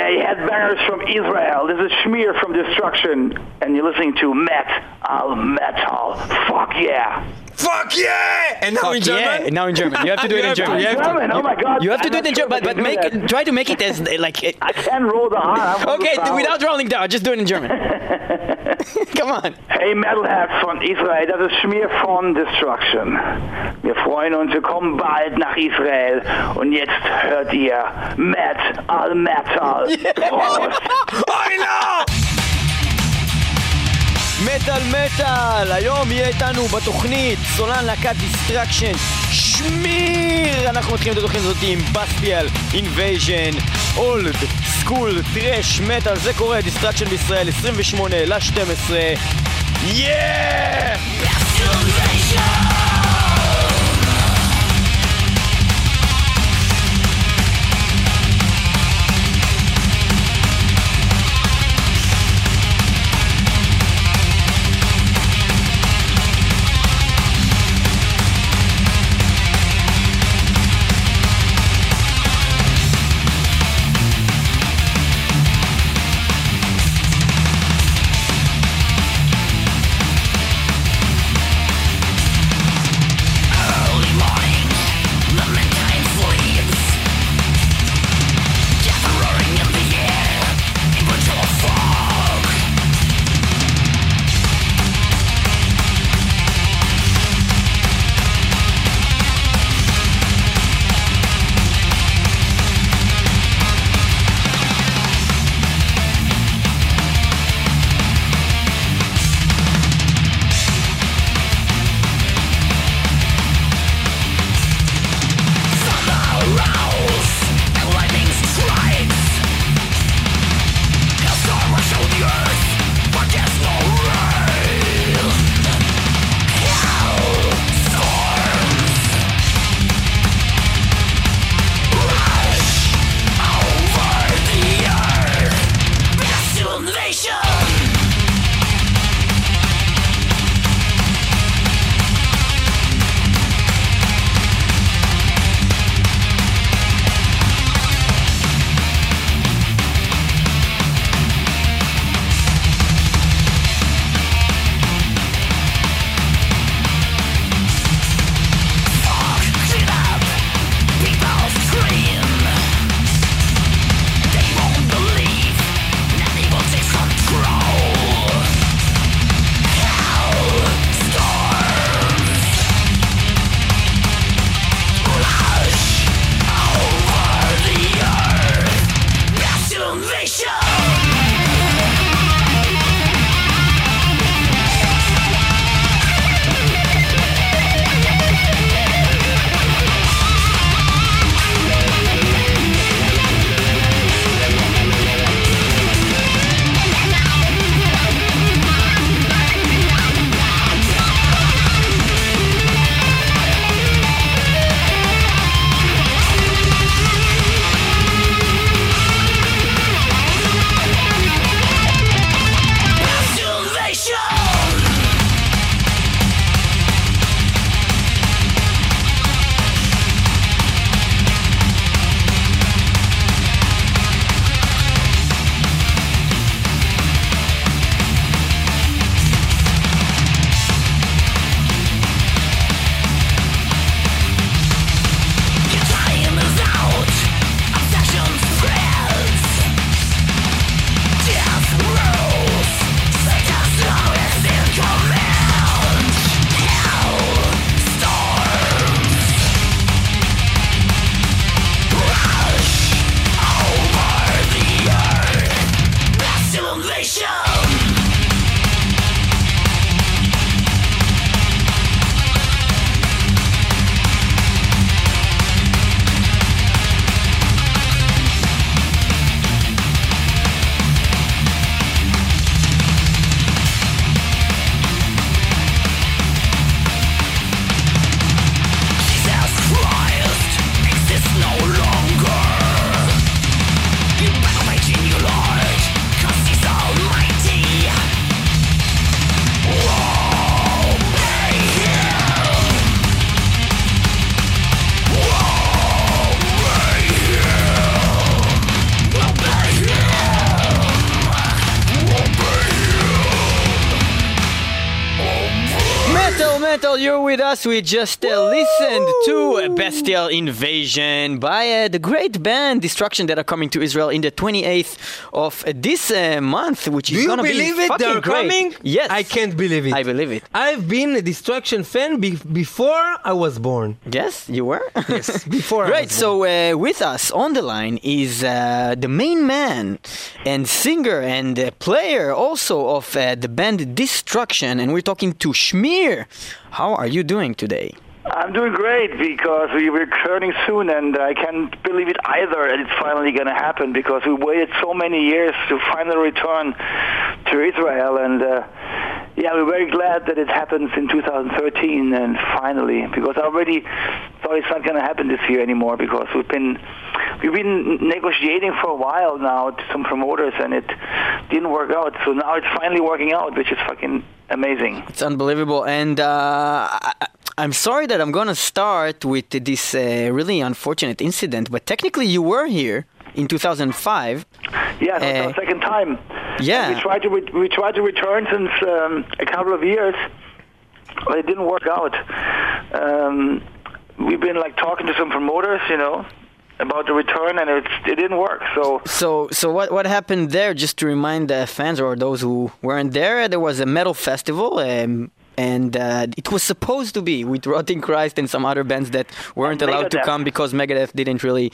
Yeah, headbangers from Israel. This is Schmier from Destruction, and you're listening to Met Al Metal. Fuck yeah. Fuck yeah! And now in Fuck yeah. German? Now in German. You have to do it in You have to, German. you have to. German, oh my god. You have to I'm do it not in sure German, but, but make that. try to make it as eh, like it- I can roll the R. I'm from okay the without rolling down. Just do it in German. Come on. Hey Metalheads von Israel, das ist Schmier von Destruction. Wir freuen uns, wir kommen bald nach Israel und jetzt hört ihr Met Al Metal. I know! מטאל מטאל, היום יהיה איתנו בתוכנית סולן להקת דיסטרקשן שמיר! אנחנו מתחילים את התוכנית הזאת עם בספיאל, אינבייז'ן, אולד, סקול, טרש, מטאל, זה קורה, דיסטרקשן בישראל, 28 ל-12 יאה! We just uh, listened to Bestial Invasion by uh, the great band Destruction that are coming to Israel in the 28th of this uh, month, which is Do you gonna believe be it? fucking They're great. coming? Yes, I can't believe it. I believe it. I've been a Destruction fan be- before I was born. Yes, you were. Yes, before I Great. So uh, with us on the line is uh, the main man and singer and uh, player also of uh, the band Destruction, and we're talking to Schmier. How are you doing today? I'm doing great because we we're returning soon, and I can't believe it either that it's finally going to happen because we waited so many years to finally return to Israel, and uh, yeah, we're very glad that it happens in 2013 and finally because I already thought it's not going to happen this year anymore because we've been we've been negotiating for a while now to some promoters, and it didn't work out. So now it's finally working out, which is fucking amazing. It's unbelievable, and uh, I, I'm sorry that I'm gonna start with this uh, really unfortunate incident, but technically you were here in 2005. Yeah, that's Uh, our second time. yeah. We tried to re- we tried to return since um, a couple of years, but it didn't work out. Um, we've been like talking to some promoters, you know, about the return, and it's, it didn't work. So So, so what what happened there? Just to remind the fans or those who weren't there, there was a metal festival. Um, and uh, it was supposed to be with Rotting Christ and some other bands that weren't And allowed to come because Megadeth didn't really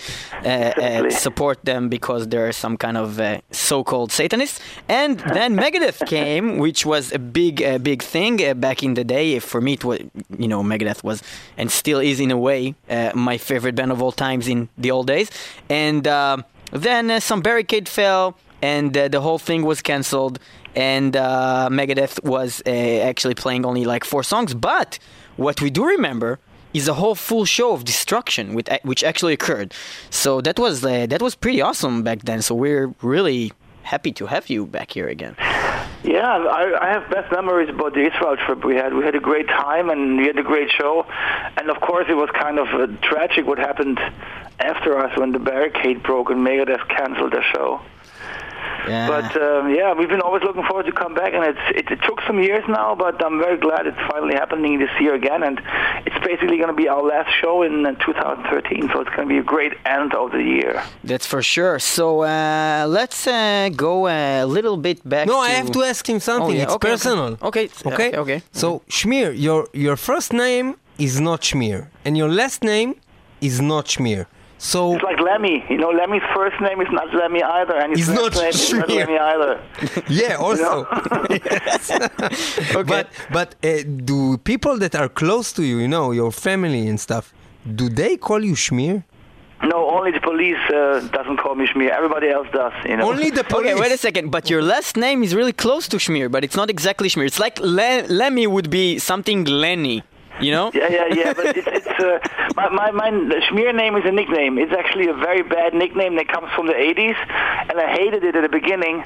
uh, uh, support them because they're some kind of uh, so-called Satanists. And then Megadeth came, which was a big, uh, big thing uh, back in the day. For me, it was, you know, Megadeth was and still is in a way uh, my favorite band of all times in the old days. And uh, then uh, some barricade fell, and uh, the whole thing was cancelled. And uh, Megadeth was uh, actually playing only like four songs. But what we do remember is a whole full show of destruction, with, which actually occurred. So that was uh, that was pretty awesome back then. So we're really happy to have you back here again. yeah, I, I have best memories about the Israel trip we had. We had a great time, and we had a great show. And of course, it was kind of uh, tragic what happened after us when the barricade broke and Megadeth canceled their show. Yeah. But um, yeah, we've been always looking forward to come back, and it's it, it took some years now, but I'm very glad it's finally happening this year again, and it's basically going to be our last show in uh, 2013, so it's going to be a great end of the year. That's for sure. So uh, let's uh, go a little bit back. No, to... I have to ask him something. Oh, yeah, It's okay, personal. Okay. Okay. Okay. Okay. okay. So Schmier, your your first name is not Schmier, and your last name is not Schmier. So It's like Lemmy, you know. Lemmy's first name is not Lemmy either, and his He's last not name is not Lemmy either. yeah, also. Okay. But but uh, do people that are close to you, you know, your family and stuff, do they call you Schmier? No, only the police uh, doesn't call me Schmier. Everybody else does, you know. Only the police. Okay, wait a second. But your last name is really close to Schmier, but it's not exactly Schmier. It's like Le- Lemmy would be something Lenny, you know? Yeah, yeah, yeah. But it's, it's uh, my my my the Schmier name is a nickname. It's actually a very bad nickname that comes from the 80s, and I hated it at the beginning.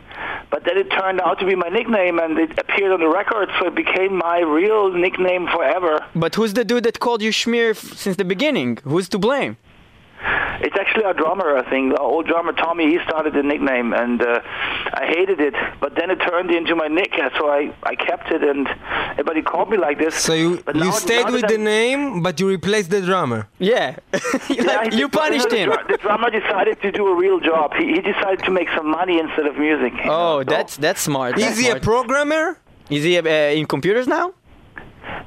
But then it turned out to be my nickname, and it appeared on the record, so it became my real nickname forever. But who's the dude that called you Schmier f- since the beginning? Who's to blame? It's actually our drummer, I think. Our old drummer Tommy, he started the nickname, and uh, I hated it. But then it turned into my nick, so I, I kept it, and everybody called me like this. So you But you now- stayed now with the I'm- name, but you replaced the drummer. Yeah. you, Yeah, like- he- you punished him. dr- The drummer decided to do a real job. He, he decided to make some money instead of music. you know, Oh, so- that's that's smart. That's Is he a programmer? Is he uh, in computers now?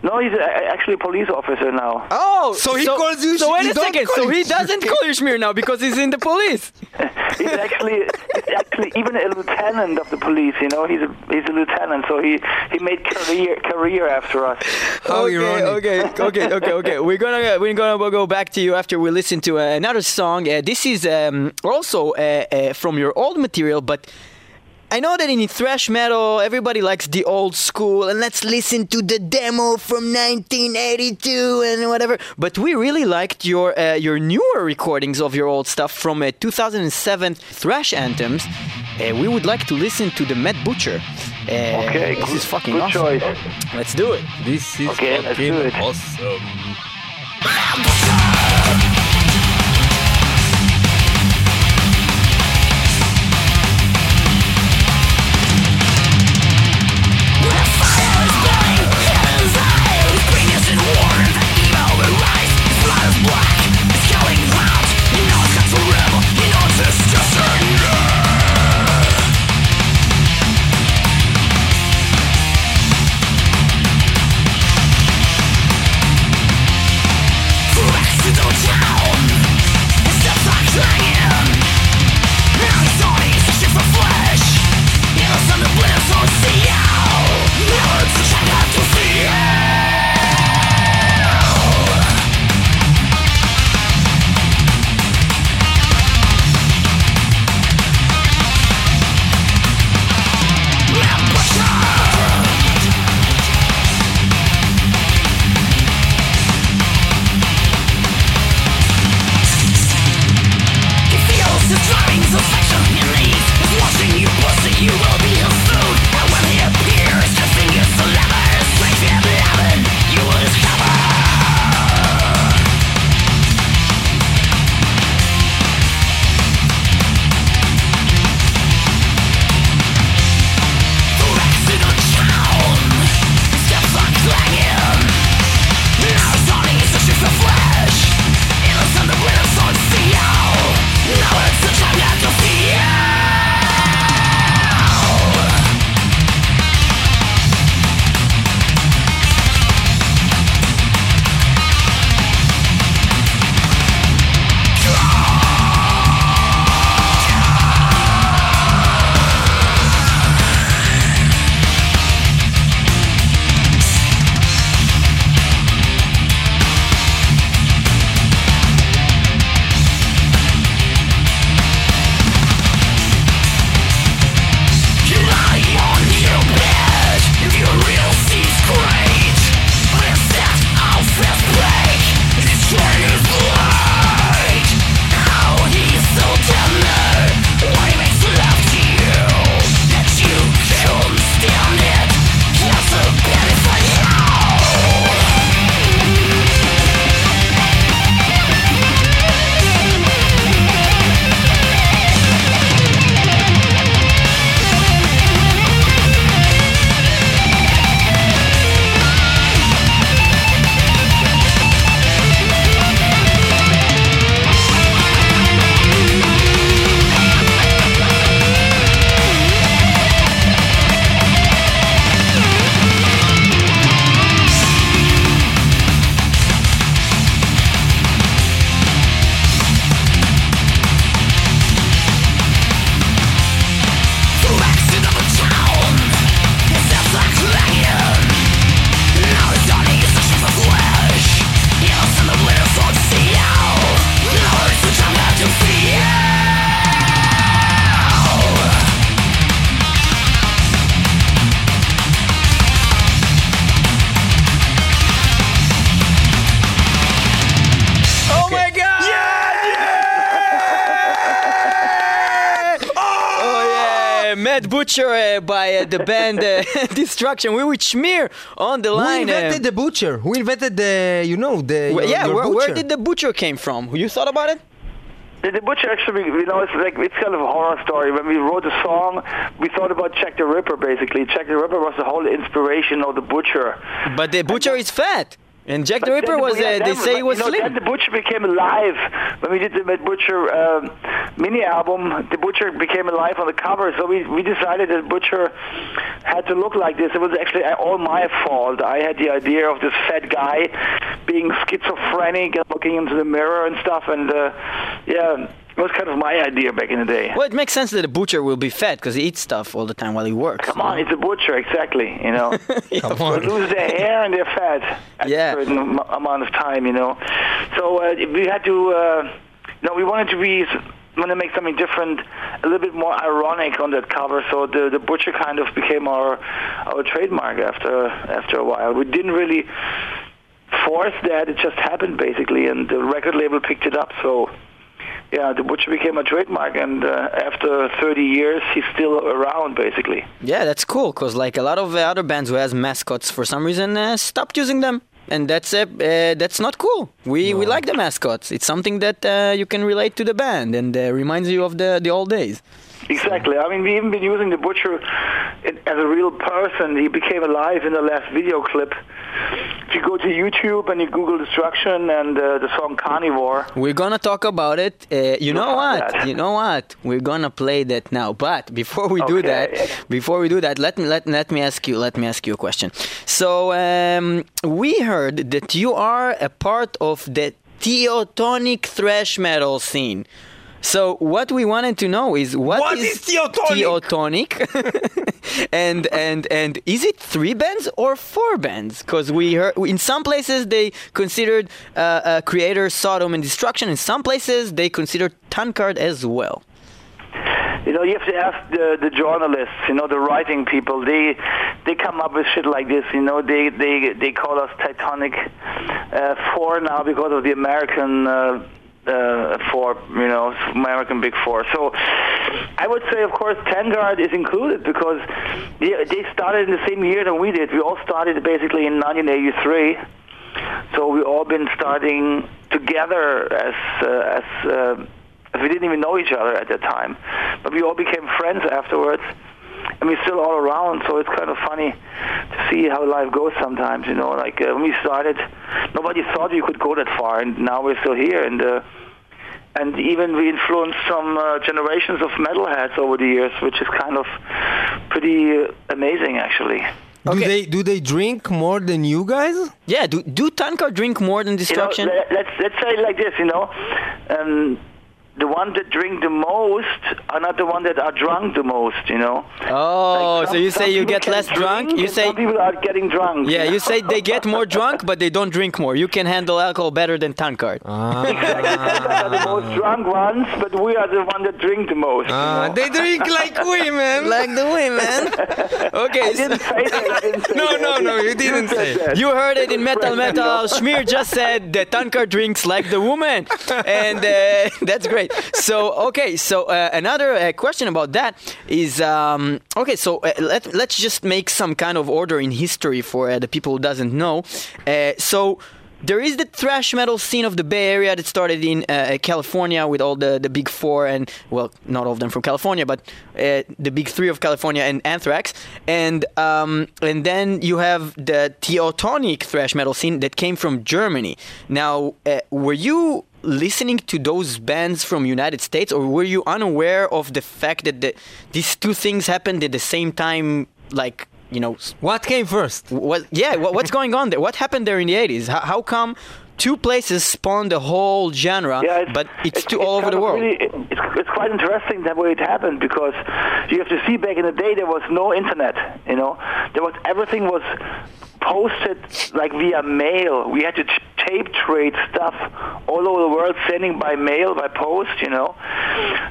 No, he's a, actually a police officer now. Oh, So he calls you So wait he a second. So he doesn't call you Schmier now because he's in the police. he's actually he's actually even a lieutenant of the police. You know, he's a he's a lieutenant, so he he made career career after us. How okay, ironic. okay, okay, okay, okay. We're gonna we're gonna go back to you after we listen to uh, another song. Uh, this is um, also uh, uh, from your old material, but I know that in thrash metal everybody likes the old school, and let's listen to the demo from 1982 and whatever. But we really liked your uh, your newer recordings of your old stuff from uh, 2007 thrash anthems. Uh, we would like to listen to the Mad Butcher. Uh, Okay, this good, is fucking good awesome. choice. Let's do it. This is Okay, let's fucking do it. awesome. By uh, the band uh, Destruction. We with Schmier on the Who line. uh, invented the butcher? Who invented the, you know, the wh- your, yeah, your where, where did the butcher came from? You thought about it? The, the Butcher actually, you know, it's like it's kind of a horror story. When we wrote the song, we thought about Jack the Ripper. Basically, Jack the Ripper was the whole inspiration of the Butcher. But the butcher is fat. And Jack the But Ripper then was, yeah, uh, they say he was you know, Then the Butcher became alive when we did the Mad Butcher um, mini album. The Butcher became alive on the cover, so we we decided that Butcher had to look like this. It was actually all my fault. I had the idea of this fat guy being schizophrenic and looking into the mirror and stuff, and uh, yeah. It was kind of my idea back in the day. Well, it makes sense that a butcher will be fat because he eats stuff all the time while he works. Come on, it's a butcher, exactly. You know, Come they lose their hair and they're fat at Yeah. a certain am- amount of time. You know, so uh, we had to. Uh, no, we wanted to be. Want to make something different, a little bit more ironic on that cover. So the the butcher kind of became our our trademark after after a while. We didn't really force that; it just happened basically, and the record label picked it up. So yeah, the butcher became a trademark, and uh, after 30 years, he's still around, basically. Yeah, that's cool because like a lot of uh, other bands who has mascots for some reason uh, stopped using them. And that's uh, uh, that's not cool. We we like the mascots. It's something that uh, you can relate to the band and uh, reminds you of the the old days. Exactly. I mean, we even been using the butcher as a real person. He became alive in the last video clip. If you go to YouTube and you Google Destruction and uh, the song Carnivore, We're gonna talk about it. Uh, you know what? that. You know what? We're gonna play that now. But before we do that, before we do that, let me let, let me ask you let me ask you a question. So um, we heard that you are a part of the Teutonic thrash metal scene. So what we wanted to know is what, What is Teutonic? Teutonic? and and and is it three bands or four bands? Because we heard in some places they considered uh, uh, Kreator, Sodom, and Destruction. In some places they considered Tankard as well. you know, you have to ask the, the journalists, you know, the writing people. They they come up with shit like this. You know, they they they call us Teutonic uh, Four now because of the American. Uh, uh, four, you know, American Big Four. So I would say, of course, Tankard is included because they, they started in the same year that we did. We all started basically in 1983. So we all been starting together as uh, as uh, we didn't even know each other at that time, but we all became friends afterwards, and we're still all around. So it's kind of funny to see how life goes sometimes. You know, like uh, when we started, nobody thought we could go that far, and now we're still here, and. Uh, and even we influenced some uh, generations of metalheads over the years, which is kind of pretty uh, amazing, actually. Do they do they drink more than you guys? Yeah, do do Tankard drink more than You know, Destruction? let, let's let's say it like this, you know, um, the one that drink the most are not the one that are drunk the most, you know. oh, Like so you say you get less drunk? You say some people are getting drunk. yeah, know? you say they get more drunk, but they don't drink more. You can handle alcohol better than Tankard. Ah, They are the most drunk ones, but we are the one that drink the most. you ah, know? they drink like women. like the women. Okay. I didn't say that. I didn't say No, no, no, you didn't said say. that. You heard it in Metal Metal. Schmier just said that Tankard drinks like the woman, and uh, that's great. So okay, so uh, another uh, question about that is um, okay. So uh, let let's just make some kind of order in history for uh, the people who doesn't know. Uh, so. There is the thrash metal scene of the Bay Area that started in uh, California with all the, the big four and well, not all of them from California, but the big three of California and Anthrax, and um, and then you have the Teutonic thrash metal scene that came from Germany. Now, were you listening to those bands from United States, or were you unaware of the fact that the, these two things happened at the same time, like you know, What came first? what, yeah, what, what's going on there? What happened there in the 80s? How, how come two places spawned the whole genre, Yeah, but it's, two all over the world? Really, it's, it's quite interesting that way it happened because you have to see back in the day there was no internet. You know, there was everything was posted like via mail. We had to tape trade stuff all over the world, sending by mail, by post. You know,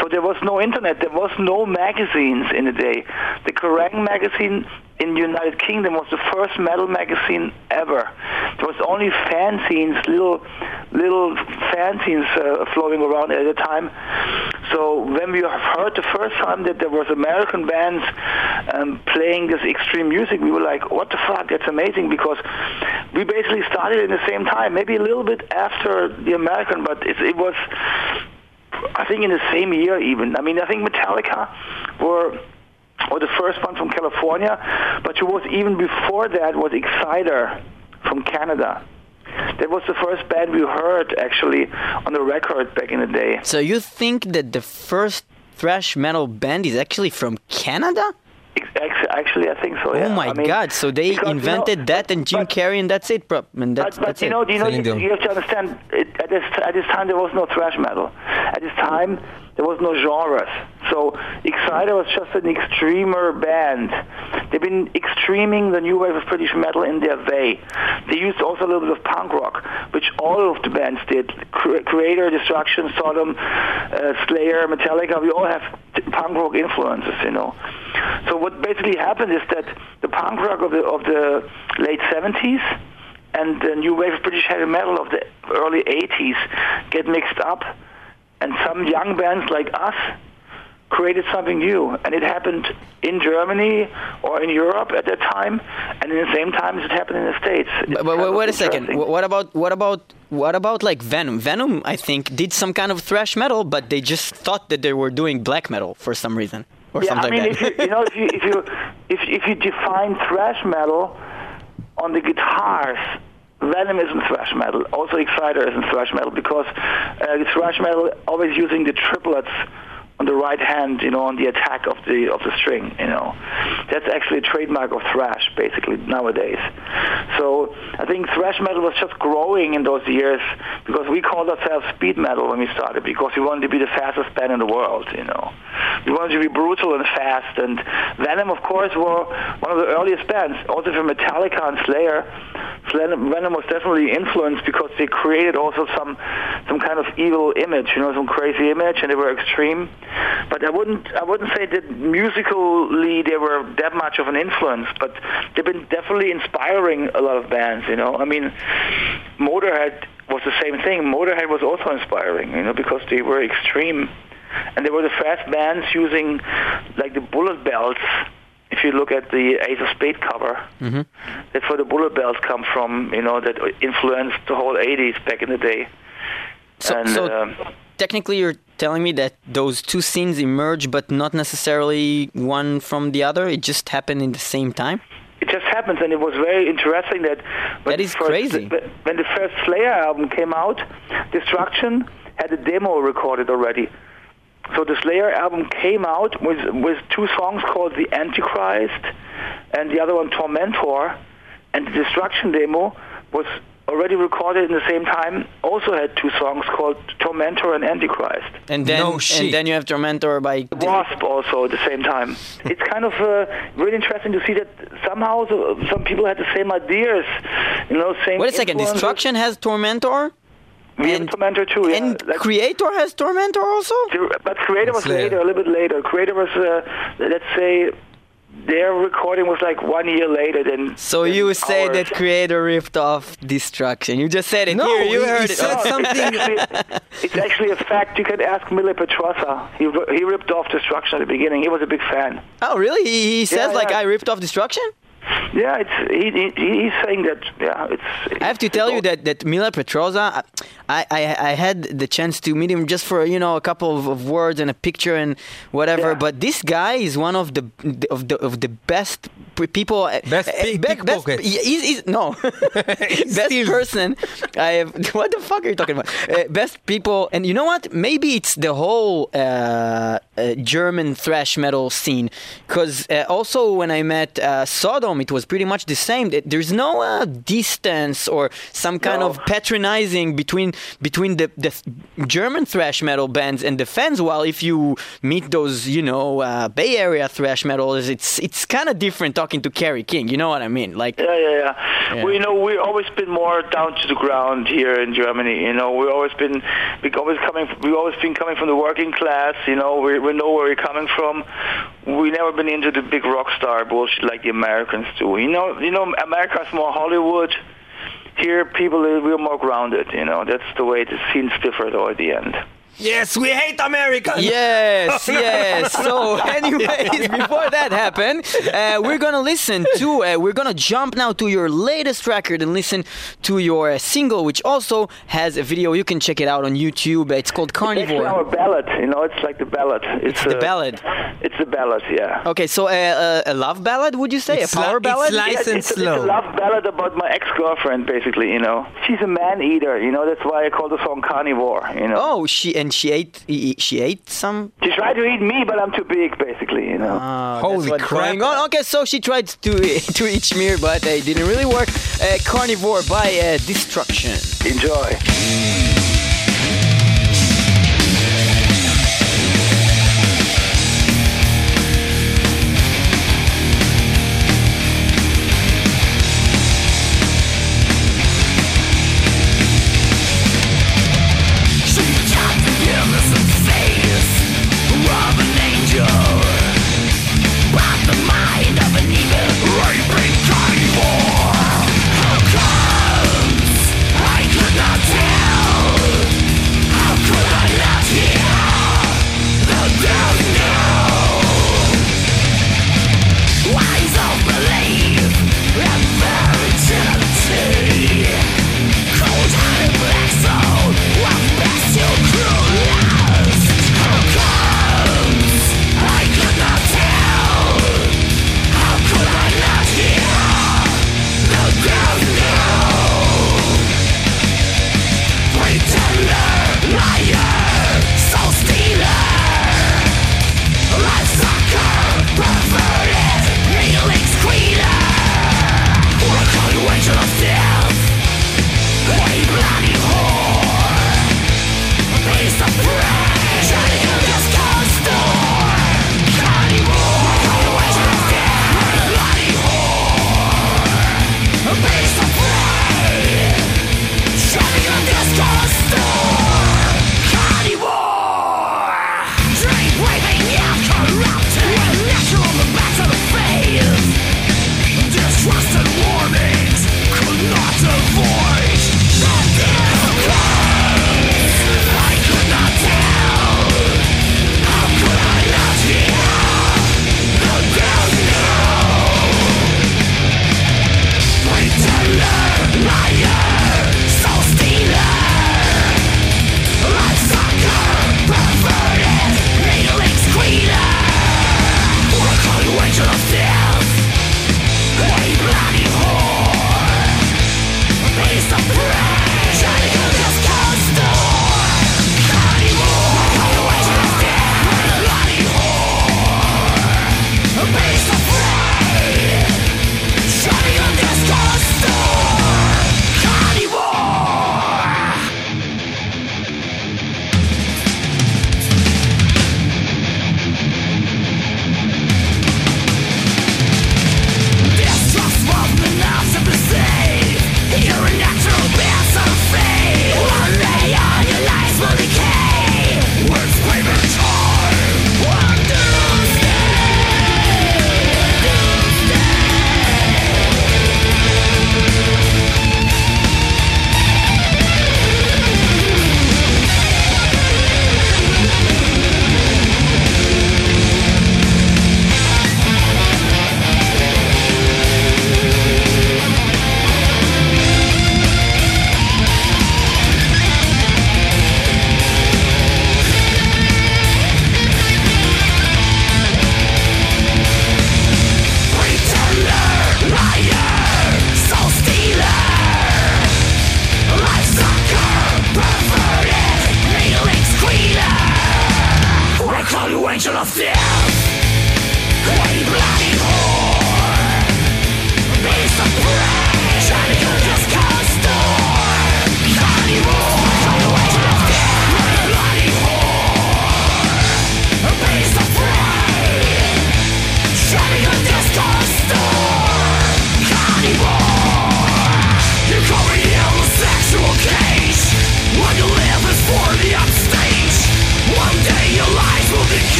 so there was no internet. There was no magazines in the day. The Kerrang magazine in the United Kingdom was the first metal magazine ever. There was only fanzines, little little fanzines uh, floating around at the time. So when we heard the first time that there was American bands um, playing this extreme music, we were like, "What the fuck? That's amazing!" Because we basically started in the same time, maybe a little bit after the American, but it, it was, I think, in the same year even. I mean, I think Metallica were or the first one from California, but it was even before that was Exciter from Canada. That was the first band we heard actually on the record back in the day. So you think that the first thrash metal band is actually from Canada? Ex- ex- Actually, I think so. Yeah. Oh my I mean, god! So they because, you know, invented that and Jim but- Carrey and that's it, bro. And that's, But, but that's you it. know, you know, you, you have to understand. It, at this at this time, there was no thrash metal. At this time, there was no genres. So Exciter was just an extremer band. They've been extreming the new wave of British metal in their way. They used also a little bit of punk rock, which all of the bands did. Kreator, Destruction, Sodom, uh, Slayer, Metallica. We all have punk rock influences, you know. So what basically happened is that the punk rock of the of the late 70s and the new wave of British heavy metal of the early 80s get mixed up, and some young bands like us created something new, and it happened in Germany or in Europe at that time, and in the same time as it happened in the States. But, but wait a second. What about what about what about like Venom? Venom, I think, did some kind of thrash metal, but they just thought that they were doing black metal for some reason or yeah, something I mean, like if that. you, you know, if you if you if if you define thrash metal on the guitars, Venom isn't thrash metal. Also, Exciter isn't thrash metal because uh, thrash metal always using the triplets on the right hand, you know, on the attack of the of the string. You know, that's actually a trademark of thrash, basically nowadays. So I think thrash metal was just growing in those years because we called ourselves speed metal when we started because we wanted to be the fastest band in the world. You know, we wanted to be brutal and fast. And Venom, of course, were one of the earliest bands. Also from Metallica and Slayer, Venom was definitely influenced because they created also some some kind of evil image, you know, some crazy image, and they were extreme. But I wouldn't I wouldn't say that musically they were that much of an influence, but they've been definitely inspiring a lot of bands. You know, I mean, Motorhead was the same thing. Motorhead was also inspiring, you know, because they were extreme, and they were the first bands using like the bullet belts. If you look at the Ace of Spades cover, that's where the bullet belts come from. You know, that influenced the whole '80s back in the day. So, and, so um, technically, you're telling me that those two scenes emerge, but not necessarily one from the other. It just happened in the same time. it just happens, and it was very interesting that when That is the first, crazy. When the first Slayer album came out, Destruction had a demo recorded already. So the Slayer album came out with with two songs called The Antichrist and the other one Tormentor, and the Destruction demo was already recorded in the same time. Also had two songs called Tormentor and Antichrist. And then, No and then you have Tormentor by. Wasp also at the same time. It's kind of uh, really interesting to see that somehow the- some people had the same ideas, you know, same. Wait a second. influences. Destruction has Tormentor, We have Tormentor too, yeah. and Like, Kreator has Tormentor also. but Kreator was Slayer. later, a little bit later. Kreator was, uh, let's say, their recording was like one year later than. So than you say ours. that Kreator ripped off Destruction. You just said it No, here. You he- heard he it. said Oh. something. It's actually, it's actually a fact. You can ask Mille Petrozza. He he ripped off Destruction at the beginning. He was a big fan. Oh, really? He, he says Yeah, like yeah. I ripped off Destruction. Yeah, it's he, he he's saying that. Yeah, it's. I have to tell you that that Mille Petrozza, I, I I had the chance to meet him just for you know a couple of, of words and a picture and whatever. Yeah. But this guy is one of the of the of the best people. uh, Best uh, pick- be- pickpocket. Best, he's, he's, no, best Steve. person. I have. What the fuck are you talking about? Uh, best people, and you know what? Maybe it's the whole uh, uh, German thrash metal scene. Because uh, also when I met uh, Sodom, it was pretty much the same. There's no uh, distance or some kind No. of patronizing between between the, the German thrash metal bands and the fans. While if you meet those, you know, uh, Bay Area thrash metalers, it's it's kind of different talking to Kerry King. You know what I mean? Like, Yeah, yeah, yeah. Yeah. We know we've always been more down to the ground here in Germany. You know, we've always been we always coming. We've always been coming from the working class. You know, we we know where we're coming from. We never been into the big rock star bullshit like the Americans You know, you know, America's more Hollywood. Here, people we're more grounded. You know, that's the way the scenes differ though at the end. Yes, we hate America. Yes, yes. So, anyways, before that happened, uh, we're gonna listen to. Uh, we're gonna jump now to your latest record and listen to your uh, single, which also has a video. You can check it out on YouTube. It's called Carnivore. It's Carnivore. our ballad, you know, it's like the ballad. It's, the uh, ballad. It's the ballad, yeah. Okay, so uh, uh, a love ballad, would you say? It's a power li- it's ballad? like- Yeah, Nice and it's, a- slow. it's a love ballad about my ex-girlfriend, basically, you know. She's a man-eater, you know, that's why I call the song Carnivore, you know. Oh, she and she ate. She ate some. She tried to eat me, but I'm too big, basically, you know. Uh, Holy that's crap. going on. Okay, so she tried to to eat me, but it didn't really work. Uh, Carnivore by uh, Destruction. Enjoy.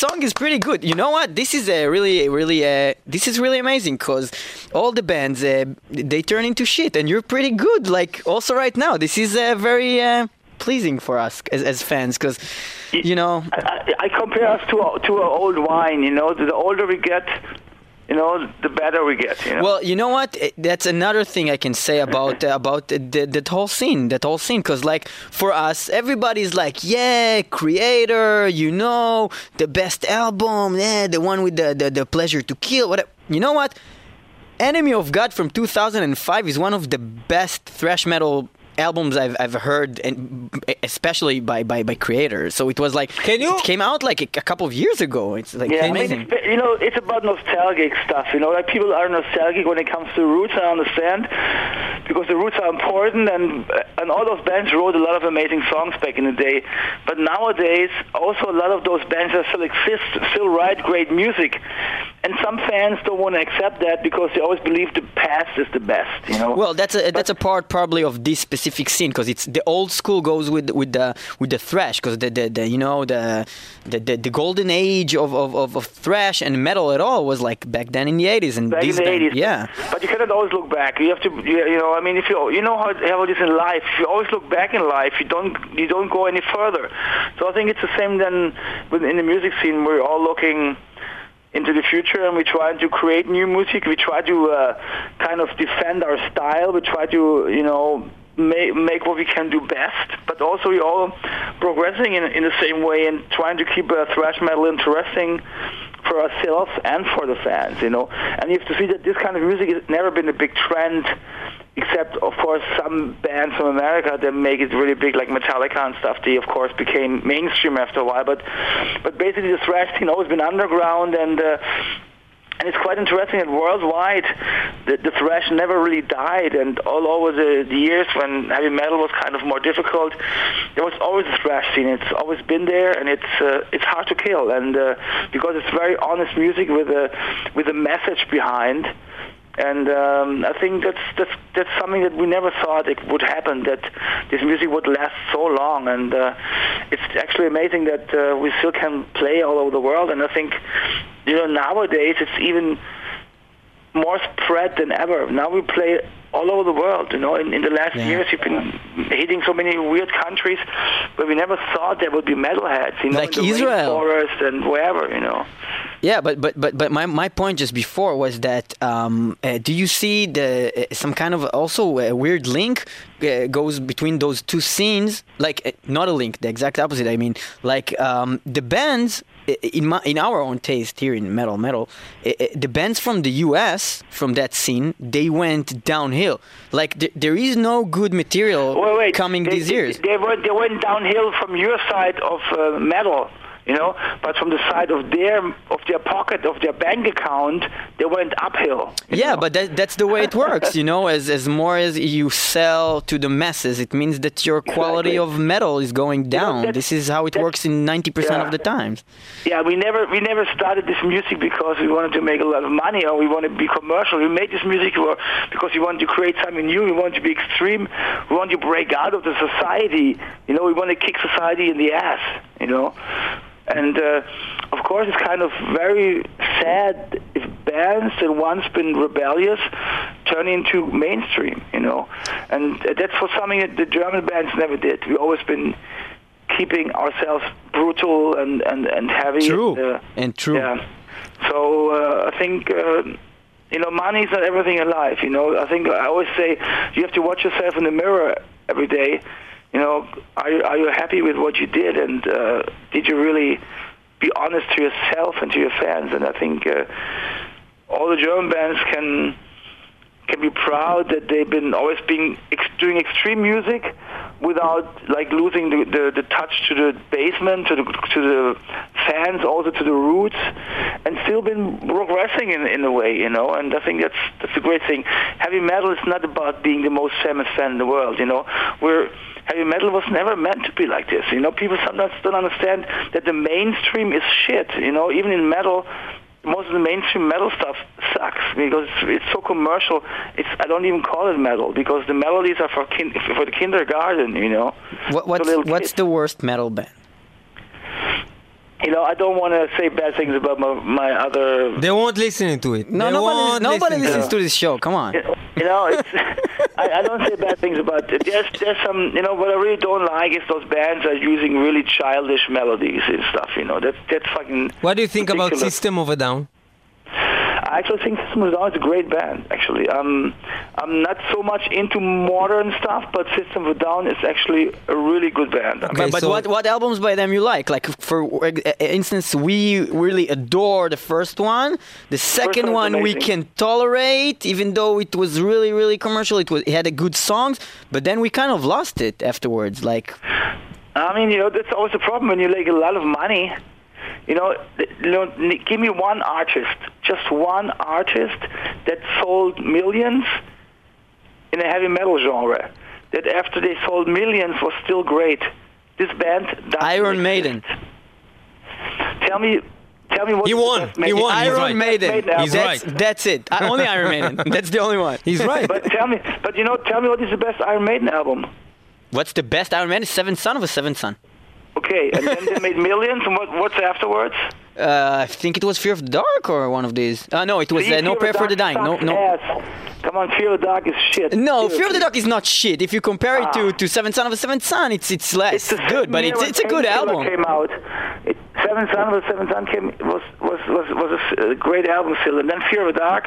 Song is pretty good. You know what? This is a really really uh, this is really amazing because all the bands uh, they turn into shit, and you're pretty good. Like also right now, this is uh, very uh, pleasing for us as, as fans because you know I, I compare us to to an old wine. You know, the older we get, you know, the better we get. You know? Well, you know what? That's another thing I can say about uh, about the, the, whole scene. That whole scene, because like for us, everybody's like, yeah, Kreator, you know, the best album, yeah, the one with the the, the pleasure to kill. Whatever. You know what? Enemy of God from 2005 is one of the best thrash metal albums I've, I've heard and especially by, by by Kreators so it was like Can you- it came out like a, a couple of years ago it's like Yeah, I mean, amazing it's, you know, it's about nostalgic stuff. You know, like people are nostalgic when it comes to roots. I understand because the roots are important, and and all those bands wrote a lot of amazing songs back in the day. But nowadays, also a lot of those bands that still exist still write great music, and some fans don't want to accept that because they always believe the past is the best. You know. Well, that's a that's a part probably of this specific scene because it's the old school goes with with the with the thrash because the, the, the you know the the, the, the golden age of, of, of, of thrash and metal at all was like back then in the 80s and back in these the 80s. yeah But you cannot always look back. You have to, you know, I mean, if you, you know how, how it is in life. If you always look back in life, you don't, you don't go any further. So I think it's the same then within the music scene. We're all looking into the future and we try to create new music. We try to uh, kind of defend our style. We try to, you know, make, make what we can do best. But also we're all progressing in, in the same way and trying to keep uh, thrash metal interesting for ourselves and for the fans, you know. And you have to see that this kind of music has never been a big trend, except of course some bands from America that make it really big, like Metallica and stuff. They of course became mainstream after a while, but but basically the thrash scene always been underground and. Uh, and it's quite interesting that worldwide, the, the thrash never really died, and all over the, the years when heavy metal was kind of more difficult, there was always a thrash scene. It's always been there, and it's uh, it's hard to kill, and uh, because it's very honest music with a with a message behind. And um, I think that's that's that's something that we never thought it would happen. That this music would last so long, and uh, it's actually amazing that uh, we still can play all over the world. And I think, you know, nowadays it's even more spread than ever. Now we play all over the world. You know, in, in the last Yeah. years, you've been hitting so many weird countries, but we never thought there would be metalheads. You know, Like in the Israel. rainforest and wherever. You know. Yeah, but but but but my, my point just before was that um, uh, do you see the uh, some kind of also a weird link uh, goes between those two scenes? Like uh, not a link, the exact opposite. I mean, like um, the bands in my in our own taste here in metal metal, uh, uh, the bands from the U.S. from that scene they went downhill. Like th- there is no good material Wait, wait. coming they, these they- years. They went, they went downhill from your side of uh, metal, you know, but from the side of their of their pocket of their bank account, they went uphill. Yeah, know. but that, that's the way it works, you know. As as more as you sell to the masses, it means that your quality Exactly. of metal is going down. this is how it works in ninety percent yeah. of the times. Yeah, we never we never started this music because we wanted to make a lot of money or we wanted to be commercial. We made this music because we wanted to create something new. We want to be extreme. We want to break out of the society. You know, we want to kick society in the ass. You know, and uh, of course it's kind of very sad if bands that once been rebellious turn into mainstream. You know, and that's for something that the German bands never did. We've always been keeping ourselves brutal and, and, and heavy. True. And, uh, And true. Yeah. So uh, I think uh, you know money is not everything in life. You know, I think I always say you have to watch yourself in the mirror every day. You know, are are you happy with what you did, and uh, did you really be honest to yourself and to your fans? And I think uh, all the German bands can can be proud that they've been always being ex- doing extreme music without like losing the, the, the touch to the basement, to the to the fans, also to the roots, and still been progressing in in a way, you know. And I think that's that's a great thing. Heavy metal is not about being the most famous fan in the world, you know. We're heavy metal was never meant to be like this. You know, people sometimes don't understand that the mainstream is shit. You know, even in metal, most of the mainstream metal stuff sucks because it's so commercial. It's I don't even call it metal because the melodies are for kin- for the kindergarten. You know, What, what's what's kids. the worst metal band? Know, I don't want to say bad things about my, my other. They won't listen to it. No, They nobody, won't nobody listen listens it. to this show. Come on. You know, it's, I, I don't say bad things about it. There's, there's some, you know, what I really don't like is those bands are using really childish melodies and stuff. You know, that's that's fucking. What do you think about. System of a Down? I actually think System of a Down is a great band. Actually, um, I'm not so much into modern stuff, but System of a Down is actually a really good band. Okay, But, but so- what, what albums by them you like? Like, for uh, instance, we really adore the first one. The second one one we can tolerate, even though it was really, really commercial. It was it had a good songs, but then we kind of lost it afterwards. Like, I mean, you know, that's always the problem when you make a lot of money. You know, you know, give me one artist, just one artist that sold millions in a heavy metal genre. That after they sold millions was still great. This band. Iron exist. Maiden. Tell me, tell me what. He is the won. best He Maiden- won. Iron right. Maiden. Maiden. He's that's, right. That's it. Uh, only Iron Maiden. That's the only one. He's right. But tell me, but you know, tell me what is the best Iron Maiden album? What's the best Iron Maiden? Seventh Son of a Seventh Son. Okay, and then they made millions, and what, what's afterwards? Uh, I think it was Fear of the Dark or one of these. Uh, no, it was See, uh, No Prayer for the Dying. No, no. ass. Come on, Fear of the Dark is shit. No, Seriously. Fear of the Dark is not shit. If you compare it to, Ah. to Seventh Son of a Seventh Son, it's it's less It's good, but it's it's a good album. Came out. It, Seven Son of a Seven Son came was was was was a s- a, great album still, and then Fear of the Dark.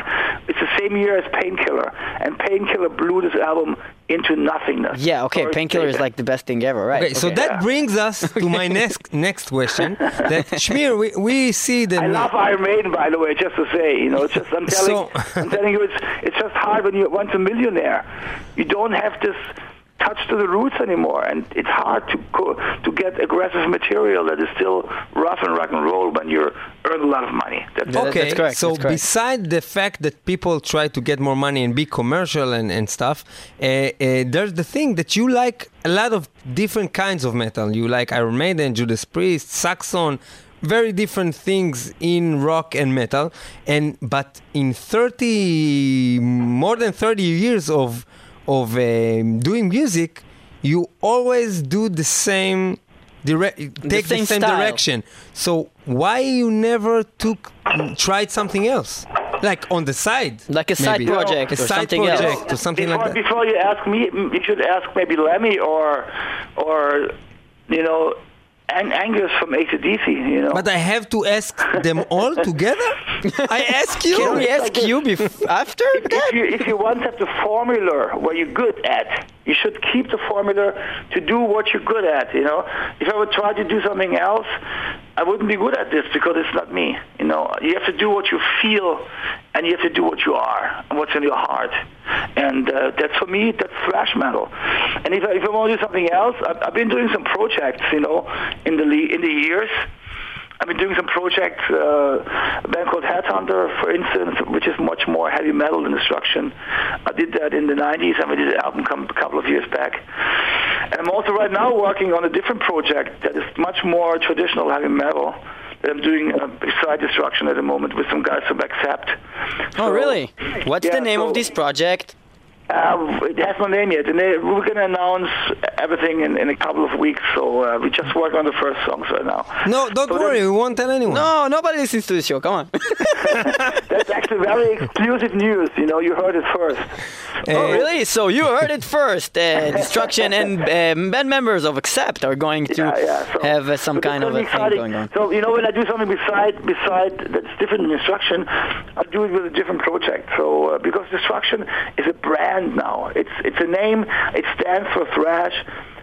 It's the same year as Painkiller, and Painkiller blew this album into nothingness. Yeah, okay. Painkiller is like the best thing ever, right? Okay, so that Yeah. brings us to my next next question. That Schmier, we, we see that I love Iron Maiden, by the way. Just to say, you know, it's just I'm telling, So- I'm telling you, it's it's just hard when you're once a millionaire. You don't have this touch to the roots anymore, and it's hard to go, to get aggressive material that is still rough and rock and roll when you earn a lot of money. That's okay, that's correct, so that's correct. beside the fact that people try to get more money and be commercial and, and stuff, uh, uh, there's the thing that you like a lot of different kinds of metal. You like Iron Maiden, Judas Priest, Saxon, very different things in rock and metal. And but in 30 more than 30 years of of um, doing music, you always do the same direct take the same same direction. So why you never took tried something else? Like on the side. Like a side maybe. project a or side something else. project or something before, like that. Before you ask me, you should ask maybe Lemmy or or you know Ang- Angus from ACDC. You know. But I have to ask them all together? I ask you. Can we ask like you bef- after if that? you if you once have the formula where you're good at, you should keep the formula to do what you're good at. You know, if I would try to do something else, I wouldn't be good at this because it's not me. You know, you have to do what you feel, and you have to do what you are and what's in your heart. And uh, that's for me, that's thrash metal. And if I, if I want to do something else, I've, I've been doing some projects. You know, in the in the years. I've been doing some projects, uh, a band called Headhunter, for instance, which is much more heavy metal than Destruction. I did that in the 90s, and we did an album come, a couple of years back. And I'm also right now working on a different project that is much more traditional heavy metal that I'm doing uh, beside Destruction at the moment with some guys from Accept. Oh, So- really? What's Yeah, the name so- of this project? Uh, it has no name yet, and they, we're going to announce everything in, in a couple of weeks. So uh, we just work on the first songs right now. No, don't So worry, we won't tell anyone. No, nobody listens to the show. Come on. That's actually very exclusive news. You know, you heard it first. oh, really? So you heard it first. Uh, Destruction and um, band members of Accept are going to Yeah, yeah. So, have uh, some so kind of a gonna thing exciting. going on. So you know, when I do something beside beside that's different than Destruction, I do it with a different project. So uh, because destruction is a brand now, it's it's a name. It stands for thrash.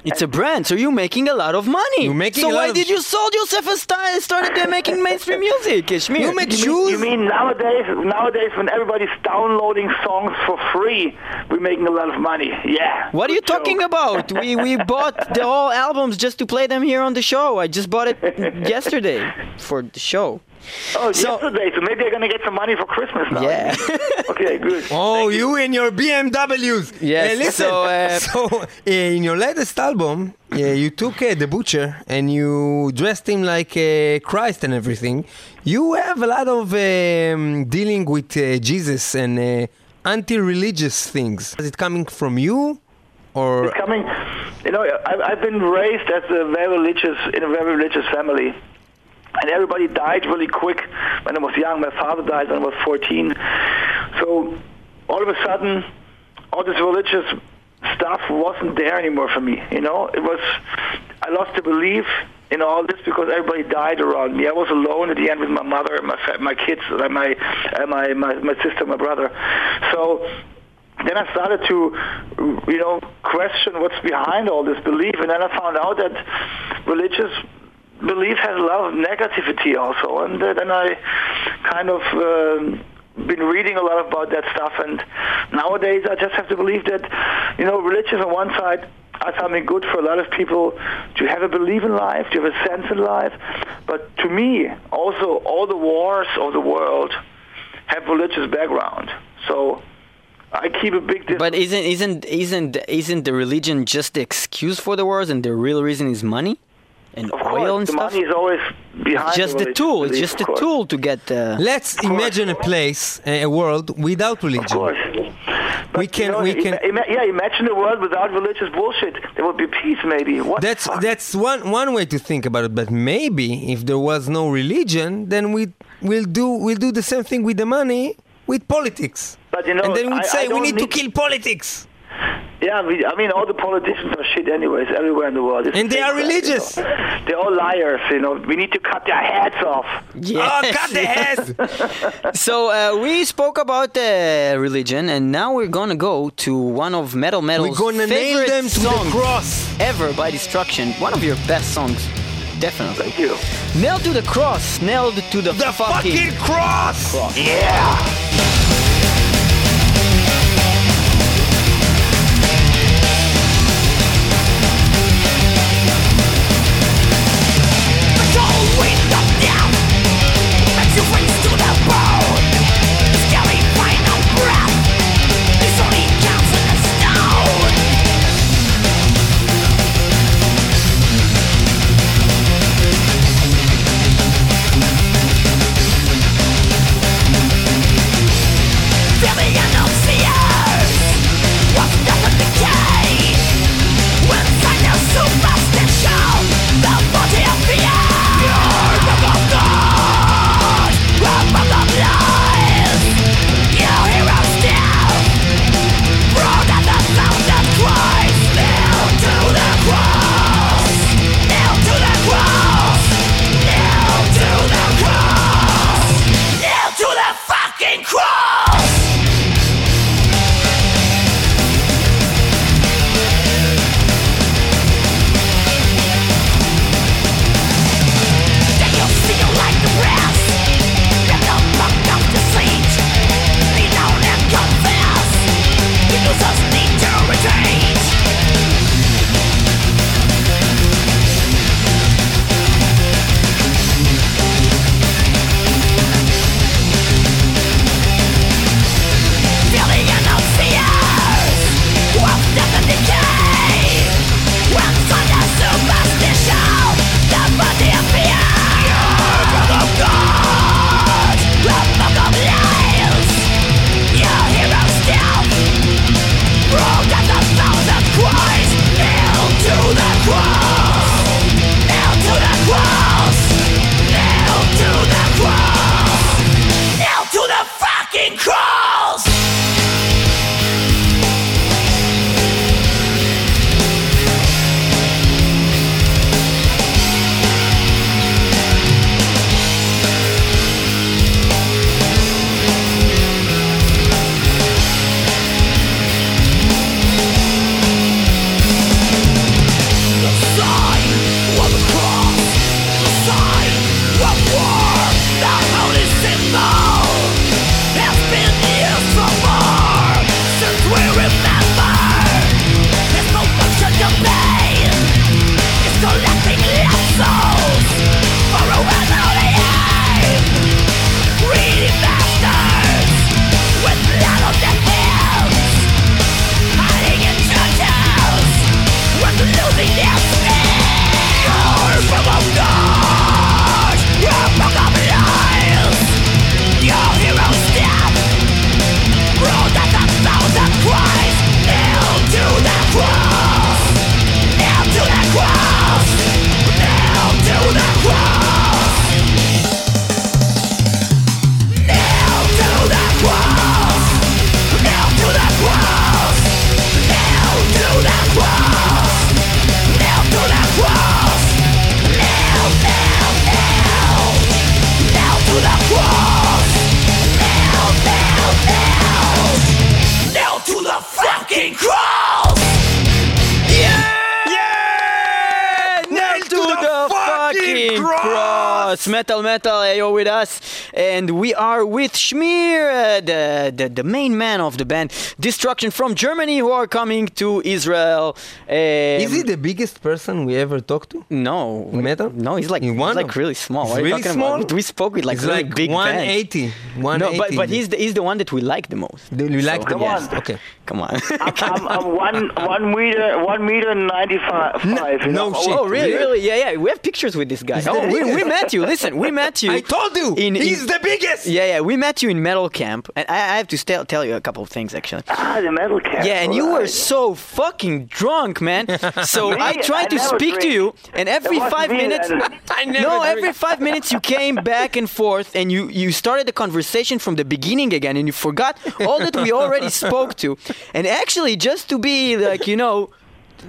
It's a brand, so you're making a lot of money. You're making so a lot why of- did you sold yourself a style started making mainstream music, Ishmael? You make You shoes. mean, you mean nowadays? Nowadays, when everybody's downloading songs for free, we're making a lot of money. Yeah. What are you Good talking about? We we bought the whole albums just to play them here on the show. I just bought it yesterday for the show. Oh, So- yesterday. So maybe I'm gonna get some money for Christmas now. Yeah. okay, good. Oh, you and your BMWs. Yes, Uh, listen, so, uh, so uh, in your latest album, uh, you took uh, the butcher and you dressed him like uh, Christ and everything. You have a lot of um, dealing with uh, Jesus and uh, anti-religious things. Is it coming from you, or It's coming. You know, I, I've been raised as a very religious in a very religious family, and everybody died really quick when I was young. My father died when I was 14. So all of a sudden, all this religious stuff wasn't there anymore for me. You know, it was I lost the belief in all this because everybody died around me. I was alone at the end with my mother, my my kids, and my uh, my my my sister, my brother. So then I started to, you know, question what's behind all this belief, and then I found out that religious belief has a lot of negativity also, and uh, then I kind of. Um, been reading a lot about that stuff and nowadays I just have to believe that you know religion on one side are something good for a lot of people to have a belief in life, to have a sense in life. But to me, also all the wars of the world have religious background. So I keep a big. But isn't isn't isn't isn't the religion just the excuse for the wars, and the real reason is money and of oil course, and the stuff? money is always behind. Just the religious tool. It's just a course. tool to get. Uh, Let's imagine a place, a a world without religion. Of religion. course. But, We you can- know, we can- ima- ima- yeah, imagine a world without religious bullshit. There would be peace, maybe. What? That's that's one one way to think about it. But maybe if there was no religion, then we will do we'll do the same thing with the money with politics. But you know, and then we'd I- say I we don't need, to kill politics. Yeah, we, I mean, all the politicians are shit anyways, everywhere in the world. It's And they are crap, you religious. know. They're all liars, you know. We need to cut their heads off. yes. Oh, cut the head! So uh, we spoke about uh, religion, and now we're gonna go to one of Metal Metal's We're gonna nail favorite them to the songs cross. ever by Destruction. One of your best songs, definitely. Thank you. Nailed to the cross, nailed to the, The fucking cross! Yeah. The, the the main man of the band, Destruction from Germany, who are coming to Israel. Um, Is he the biggest person we ever talked to? No. In metal? No, he's like he's like really small. He's What are you really small? about? We spoke with like It's really like big 180. 180. No, but but he's the he's the one that we like the most. Do you like the most? Okay. Come on. I'm, I'm one one meter one meter ninety five. five, you no know? shit. Oh really? Really? Really? Yeah, yeah. We have pictures with this guy. Oh, we, we met you. Listen, we met you. I told you. In, he's in- the biggest. Yeah, yeah. We met you in Metal Camp, and I, I have to tell tell you a couple of things actually. Ah, the metal cat. Yeah, and you were right. so fucking drunk, man. So Me? I tried I to never speak to you, and every five minutes. I never no, drink. every five minutes you came back and forth, and you you started the conversation from the beginning again, and you forgot all that we already spoke to. And actually, just to be like you know.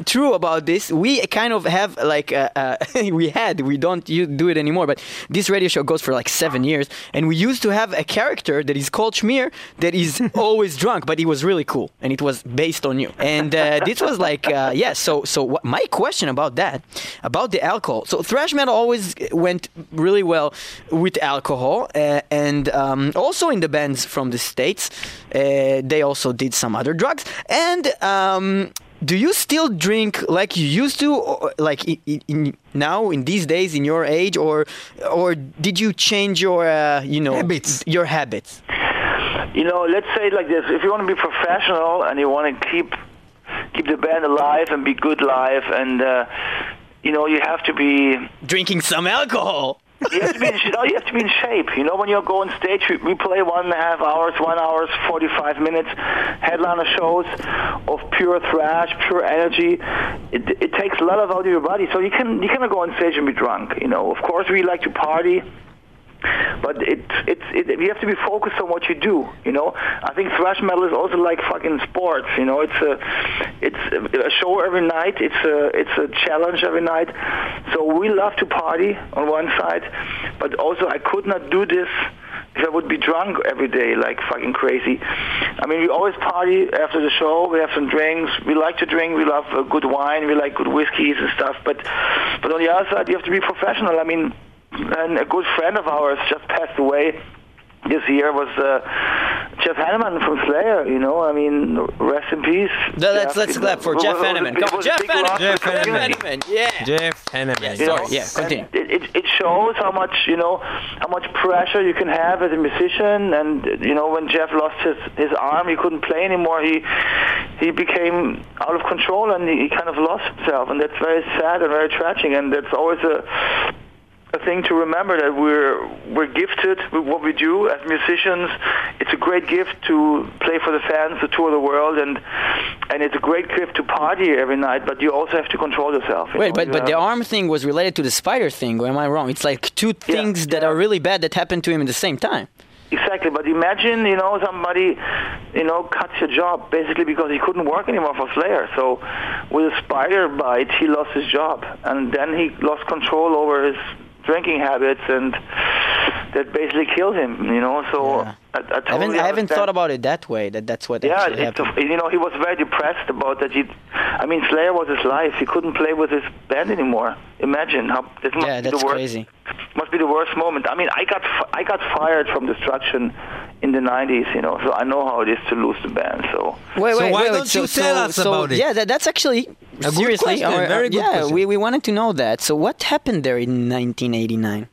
True about this, we kind of have like uh, uh, we had we don't you do it anymore, but this radio show goes for like seven years, and we used to have a character that is called Schmier that is always drunk, but he was really cool, and it was based on you. And uh, this was like uh, yeah. So so what, my question about that, about the alcohol. So thrash metal always went really well with alcohol, uh, and um, also in the bands from the states, uh, they also did some other drugs. And um, do you still drink like you used to, or, like in, in, in now in these days in your age, or or did you change your uh, you know Habits. Your habits. You know, let's say it like this: if you want to be professional and you want to keep keep the band alive and be good live, and uh, you know, you have to be Drinking some alcohol. You have to be in, you oh, know, you have to be in shape. You know, when you go on stage, we, we play one and a half hours, one hours, 45 minutes, headliner shows of pure thrash, pure energy. It, it takes a lot of out of your body, so you can you cannot go on stage and be drunk. You know, of course, we like to party. But it's it's it, you have to be focused on what you do. You know, I think thrash metal is also like fucking sports. You know, it's a it's a show every night. It's a it's a challenge every night. So we love to party on one side, but also I could not do this if I would be drunk every day like fucking crazy. I mean, we always party after the show. We have some drinks. We like to drink. We love uh, good wine. We like good whiskeys and stuff. But but on the other side, you have to be professional. I mean and a good friend of ours just passed away this year was uh, Jeff Hanneman from Slayer. You know, I mean, rest in peace. No, let's Jeff, let's clap for Jeff Hanneman. big- Come on, was a Jeff Hanneman. Jeff Hanneman. Yeah. Jeff Hanneman. Yeah, You know, Sorry, yeah, continue. It, it, it shows how much you know, how much pressure you can have as a musician. And you know, when Jeff lost his his arm, he couldn't play anymore. He he became out of control, and he, he kind of lost himself. And that's very sad and very tragic. And that's always a a thing to remember that we're we're gifted with what we do as musicians. It's a great gift to play for the fans, to tour the world, and and it's a great gift to party every night. But you also have to control yourself. you Wait, know. but You but the arm thing was related to the spider thing. Or am I wrong? It's like two things that are really bad that happened to him at the same time. Exactly, but imagine, you know, somebody, you know, cuts your job basically because he couldn't work anymore for Slayer. So with a spider bite, he lost his job, and then he lost control over his drinking habits, and that basically killed him. You know, so Yeah. I, I, I haven't I haven't thought about it that way. That that's what Yeah, actually happened. a, you know, he was very depressed about that. He, I mean, Slayer was his life. He couldn't play with his band anymore. Imagine how this must Yeah, be that's the worst. crazy. Must be the worst moment. I mean, I got I got fired from Destruction in the '90s. You know, so I know how it is to lose the band. So Wait, So why wait, wait. don't so, you tell so, us so, about it? Yeah, that, that's actually A good seriously. question, or- very good yeah, question. we we wanted to know that. So what happened there in 1989?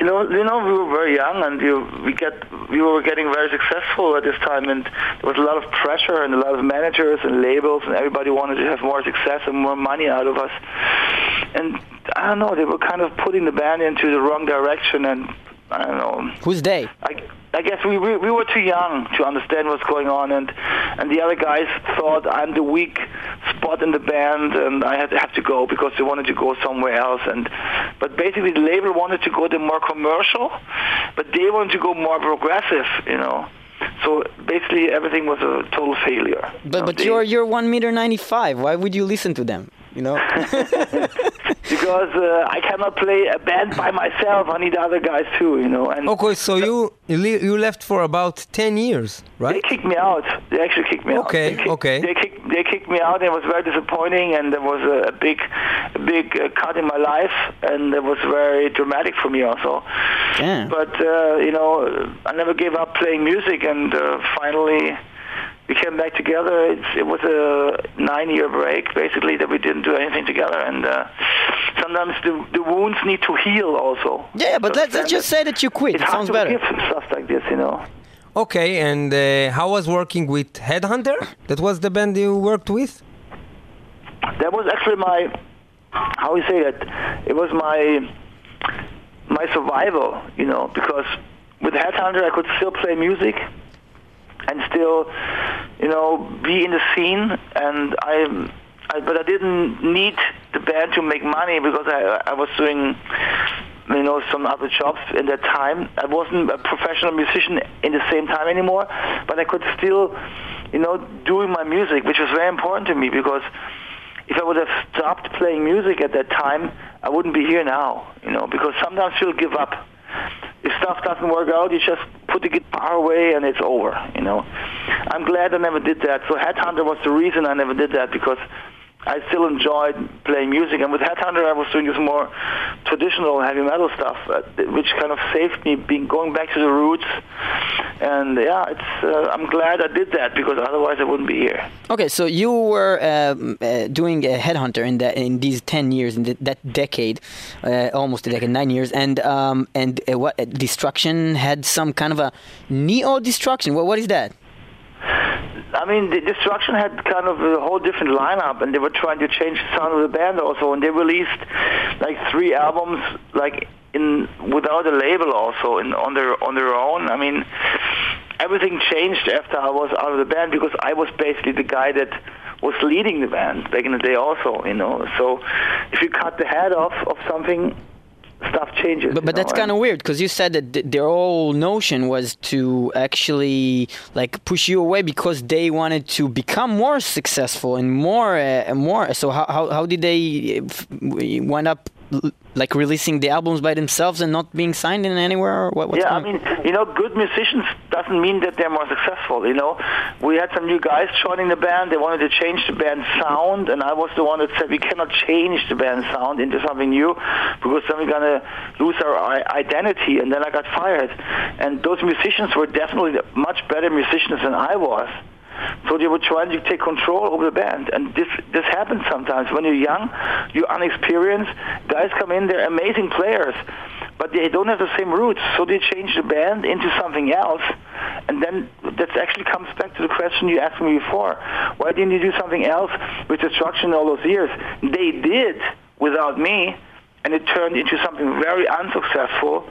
You know, you know, we were very young, and we we get we were getting very successful at this time, and there was a lot of pressure and a lot of managers and labels, and everybody wanted to have more success and more money out of us. And I don't know, they were kind of putting the band into the wrong direction, and I don't know. Who's they? I, I guess we, we we were too young to understand what's going on, and and the other guys thought I'm the weak spot in the band, and I had to have to go because they wanted to go somewhere else. And but basically, the label wanted to go the more commercial, but they wanted to go more progressive, you know. So basically, everything was a total failure. you But know, but they- you're you're one meter ninety five. Why would you listen to them? You know. because uh, I cannot play a band by myself. I need other guys too, you know. And Okay, so you you left for about ten years, right? They kicked me out. They actually kicked me out. Okay, They kicked, okay. They kicked. they kicked me out. And it was very disappointing, and there was a, a big, a big uh, cut in my life, and it was very dramatic for me also. Damn. But uh, you know, I never gave up playing music, and uh, finally we came back together. It's, it was a nine-year break, basically, that we didn't do anything together, and uh, sometimes the, the wounds need to heal also. Yeah, but let's, let's just say that you quit. It's It sounds to better. stuff like this, you know. Okay, and uh, how was working with Headhunter? That was the band you worked with? That was actually my, how you say that? It was my, my survival, you know, because with Headhunter I could still play music and still, you know, be in the scene, and I, I but I didn't need the band to make money because I, I was doing, you know, some other jobs in that time. I wasn't a professional musician in the same time anymore, but I could still, you know, doing my music, which was very important to me because if I would have stopped playing music at that time, I wouldn't be here now, you know, because sometimes you'll give up. If stuff doesn't work out, you just put the guitar away and it's over, you know. I'm glad I never did that. So Headhunter was the reason I never did that because I still enjoyed playing music. And with Headhunter, I was doing this more traditional heavy metal stuff, uh, which kind of saved me being going back to the roots. And yeah, it's uh, I'm glad I did that because otherwise I wouldn't be here. Okay, so you were um, uh, doing a headhunter in that in these ten years in that decade, uh, almost a decade, nine years, and um, and uh, what uh, destruction had some kind of a neo destruction. What what is that? I mean, the Destruction had kind of a whole different lineup, and they were trying to change the sound of the band also. And they released like three albums, like in without a label, also in on their on their own. I mean, everything changed after I was out of the band because I was basically the guy that was leading the band back in the day, also. You know, so if you cut the head off of something. Stuff changes. But, but that's kind of weird because you said that th- their whole notion was to actually like push you away because they wanted to become more successful and more uh, and more. So how, how how did they uh, f- wind up like releasing the albums by themselves and not being signed in anywhere? Or what, what's yeah, I mean, you know, good musicians doesn't mean that they're more successful. You know, we had some new guys joining the band. They wanted to change the band's sound, and I was the one that said we cannot change the band's sound into something new because then we're gonna lose our i- identity. And then I got fired. And those musicians were definitely much better musicians than I was. So they were trying to take control over the band, and this this happens sometimes when you're young, you're unexperienced. Guys come in, they're amazing players, but they don't have the same roots, so they change the band into something else, and then that actually comes back to the question you asked me before: Why didn't you do something else with Destruction all those years? They did without me, and it turned into something very unsuccessful.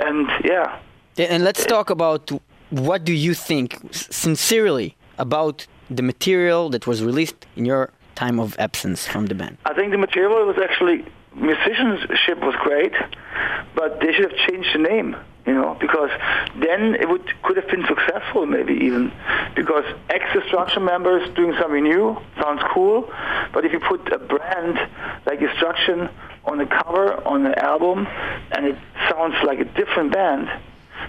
And yeah, Yeah, And let's talk about what do you think, sincerely, about the material that was released in your time of absence from the band. I think the material was actually musicianship was great, but they should have changed the name, you know, because then it would could have been successful, maybe even because ex Destruction members doing something new sounds cool, but if you put a brand like Destruction on the cover on the album, and it sounds like a different band.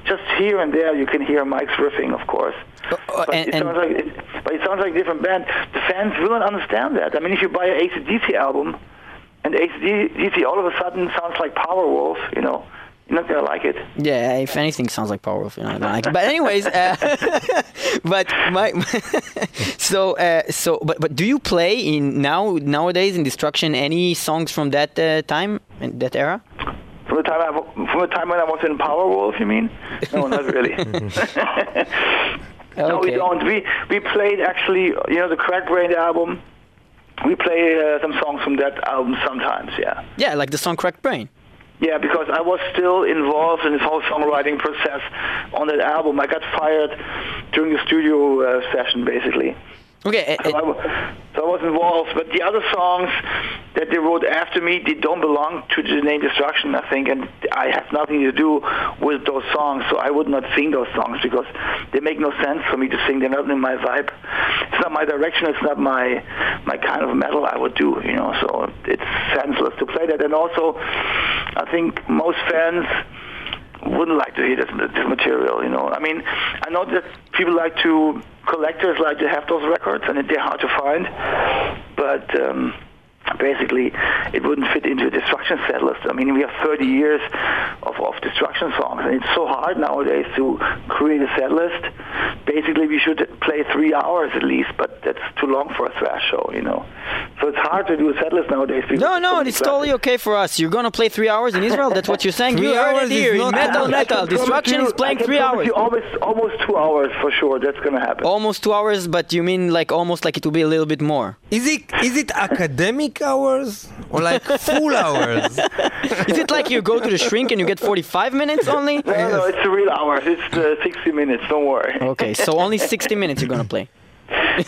Just here and there, you can hear Mike's riffing, of course. uh, But and- it sounds like it, but it sounds like a different band. The fans will not understand that. I mean, if you buy an ACDC album, and ACDC all of a sudden sounds like Powerwolf, you know, you're not gonna like it. Yeah, if anything sounds like Powerwolf, you know, I don't like it. But anyways, uh, but my, so uh, so but but do you play in now nowadays in Destruction any songs from that uh, time in that era? From the time I, from the time when I was in Powerwolf, you mean? No, not really. No, we don't. We we played actually, you know, the Cracked Brain album. We play uh, some songs from that album sometimes. Yeah. Yeah, like the song "Cracked Brain." Yeah, because I was still involved in this whole songwriting process on that album. I got fired during the studio uh, session, basically. Okay, So I, uh, so I was involved. But the other songs that they wrote after me, they don't belong to the name Destruction, I think, and I have nothing to do with those songs. So I would not sing those songs because they make no sense for me to sing. They're not in my vibe. It's not my direction. It's not my my kind of metal I would do. You know, so it's senseless to play that. And also, I think most fans wouldn't like to hear this, this material, you know. I mean, I know that people like to collectors like to have those records, and they're hard to find. But um, basically, it wouldn't fit into a destruction set list. I mean, we have 30 years of, of destruction songs, and it's so hard nowadays to create a set list. Basically, we should play three hours at least, but that's too long for a thrash show, you know. So it's hard to do a set list nowadays. because No, no, many it's totally okay for us. You're gonna play three hours in Israel. That's what you're saying. Three you heard hours it is here in not Metal enough. Metal. I Destruction promise is playing I can three hours. You almost, almost two hours for sure. That's gonna happen. Almost two hours, but you mean like almost like it will be a little bit more. Is it is it academic hours or like full hours? Is it like you go to the shrink and you get 45 minutes only? No, no, it's the real hours. It's uh, 60 minutes. Don't worry. Okay, so only 60 minutes you're gonna play.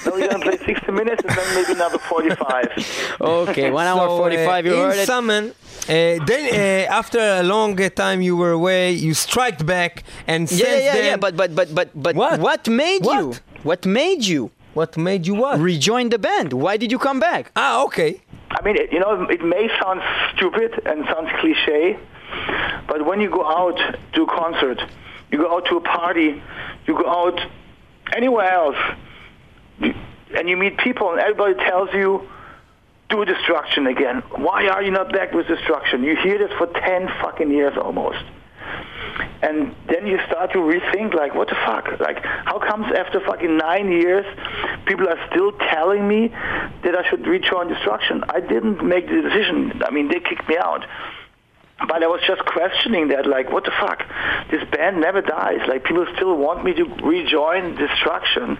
No, you're gonna play 60 minutes and then maybe another 45. Okay, one hour So, 45. You uh, heard in it. Summon, uh, then uh, after a long uh, time you were away, you striked back, and Yeah, since yeah, yeah, then, yeah. But but but but but What? what made you? What? What made you what made you what? rejoin the band? Why did you come back? ah, okay. I mean, it, you know, it may sound stupid and sounds cliche, but when you go out to a concert, you go out to a party, you go out anywhere else, you- and you meet people, and everybody tells you, do destruction again. Why are you not back with destruction? You hear this for 10 fucking years almost. And then you start to rethink, like, what the fuck? Like, how comes after fucking nine years, people are still telling me that I should rejoin Destruction? I didn't make the decision. I mean, they kicked me out. But I was just questioning that, like, what the fuck? This band never dies. Like, people still want me to rejoin Destruction.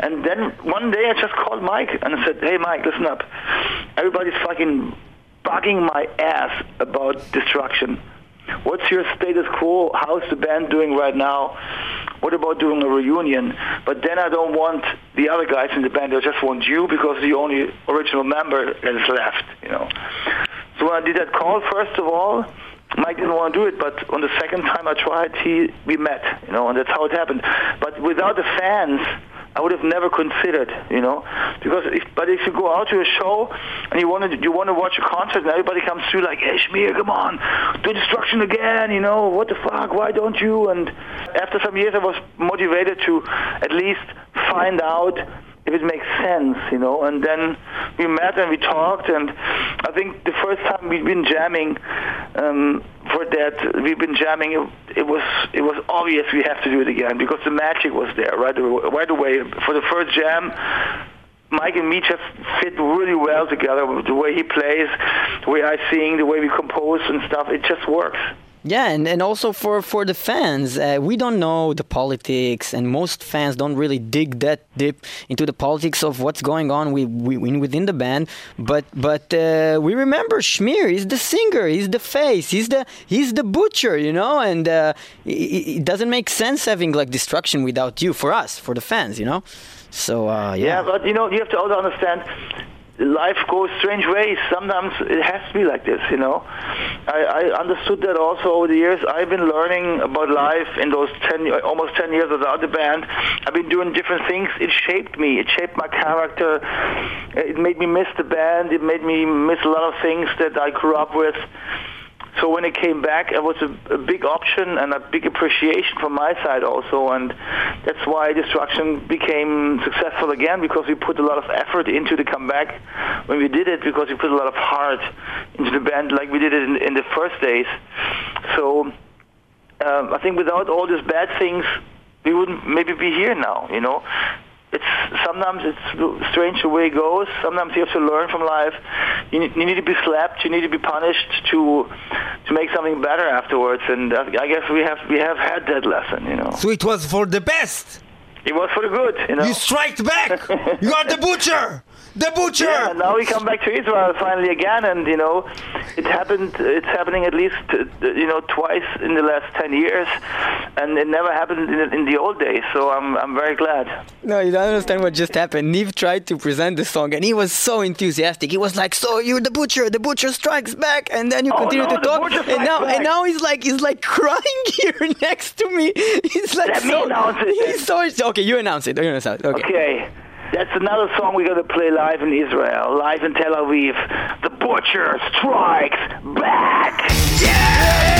And then one day I just called Mike and I said, hey, Mike, listen up. Everybody's fucking bugging my ass about Destruction. What's your status quo? How's the band doing right now? What about doing a reunion? But then I don't want the other guys in the band. I just want you because the only original member that is left, you know. So when I did that call, first of all, Mike didn't want to do it, but on the second time I tried, he we met, you know, and that's how it happened. But without the fans, I would have never considered, you know, because if but if you go out to a show and you want to you want to watch a concert and everybody comes through like, hey Schmier, come on, do destruction again, you know, what the fuck, why don't you? And after some years, I was motivated to at least find out if it makes sense, you know. And then we met and we talked, and I think the first time we've been jamming um, for that, we've been jamming. It, it was it was obvious we have to do it again because the magic was there right. Right away for the first jam. Mike and me just fit really well together. The way he plays, the way I sing, the way we compose and stuff, it just works. Yeah, and, and also for, for the fans, uh, we don't know the politics, and most fans don't really dig that deep into the politics of what's going on we, we, within the band. But but uh, we remember Schmier. He's the singer. He's the face. He's the he's the butcher. You know, and uh, it, it doesn't make sense having like destruction without you for us, for the fans. You know, so uh, yeah. Yeah, but you know, you have to also understand life goes strange ways. Sometimes it has to be like this, you know. I, I understood that also over the years. I've been learning about life in those 10, almost 10 years without the band. I've been doing different things. It shaped me. It shaped my character. It made me miss the band. It made me miss a lot of things that I grew up with. So when it came back, it was a, a big option and a big appreciation from my side also, and that's why Destruction became successful again because we put a lot of effort into the comeback when we did it because we put a lot of heart into the band like we did it in, in the first days. So um, I think without all these bad things, we wouldn't maybe be here now. You know, it's sometimes it's strange the way it goes. Sometimes you have to learn from life. You need, you need to be slapped. You need to be punished to to make something better afterwards. And I I guess we have we have had that lesson. You know, So it was for the best. it was for the good. You know. You striked back. you are the butcher. The butcher. Yeah, now we come back to Israel finally again, and you know, it happened. It's happening at least you know twice in the last ten years, and it never happened in, in the old days. So I'm I'm very glad. No, you don't understand what just happened. Neve tried to present the song and he was so enthusiastic. He was like, "So you're the butcher. The butcher strikes back." And then you Oh, continue no, to talk, and now back. and now he's like he's like crying here next to me. He's like Let me so. announce it. He's so okay. You announce it. You announce it. Okay. Okay. That's another song we're going to play live in Israel, live in Tel Aviv. The Butcher Strikes Back! Yes!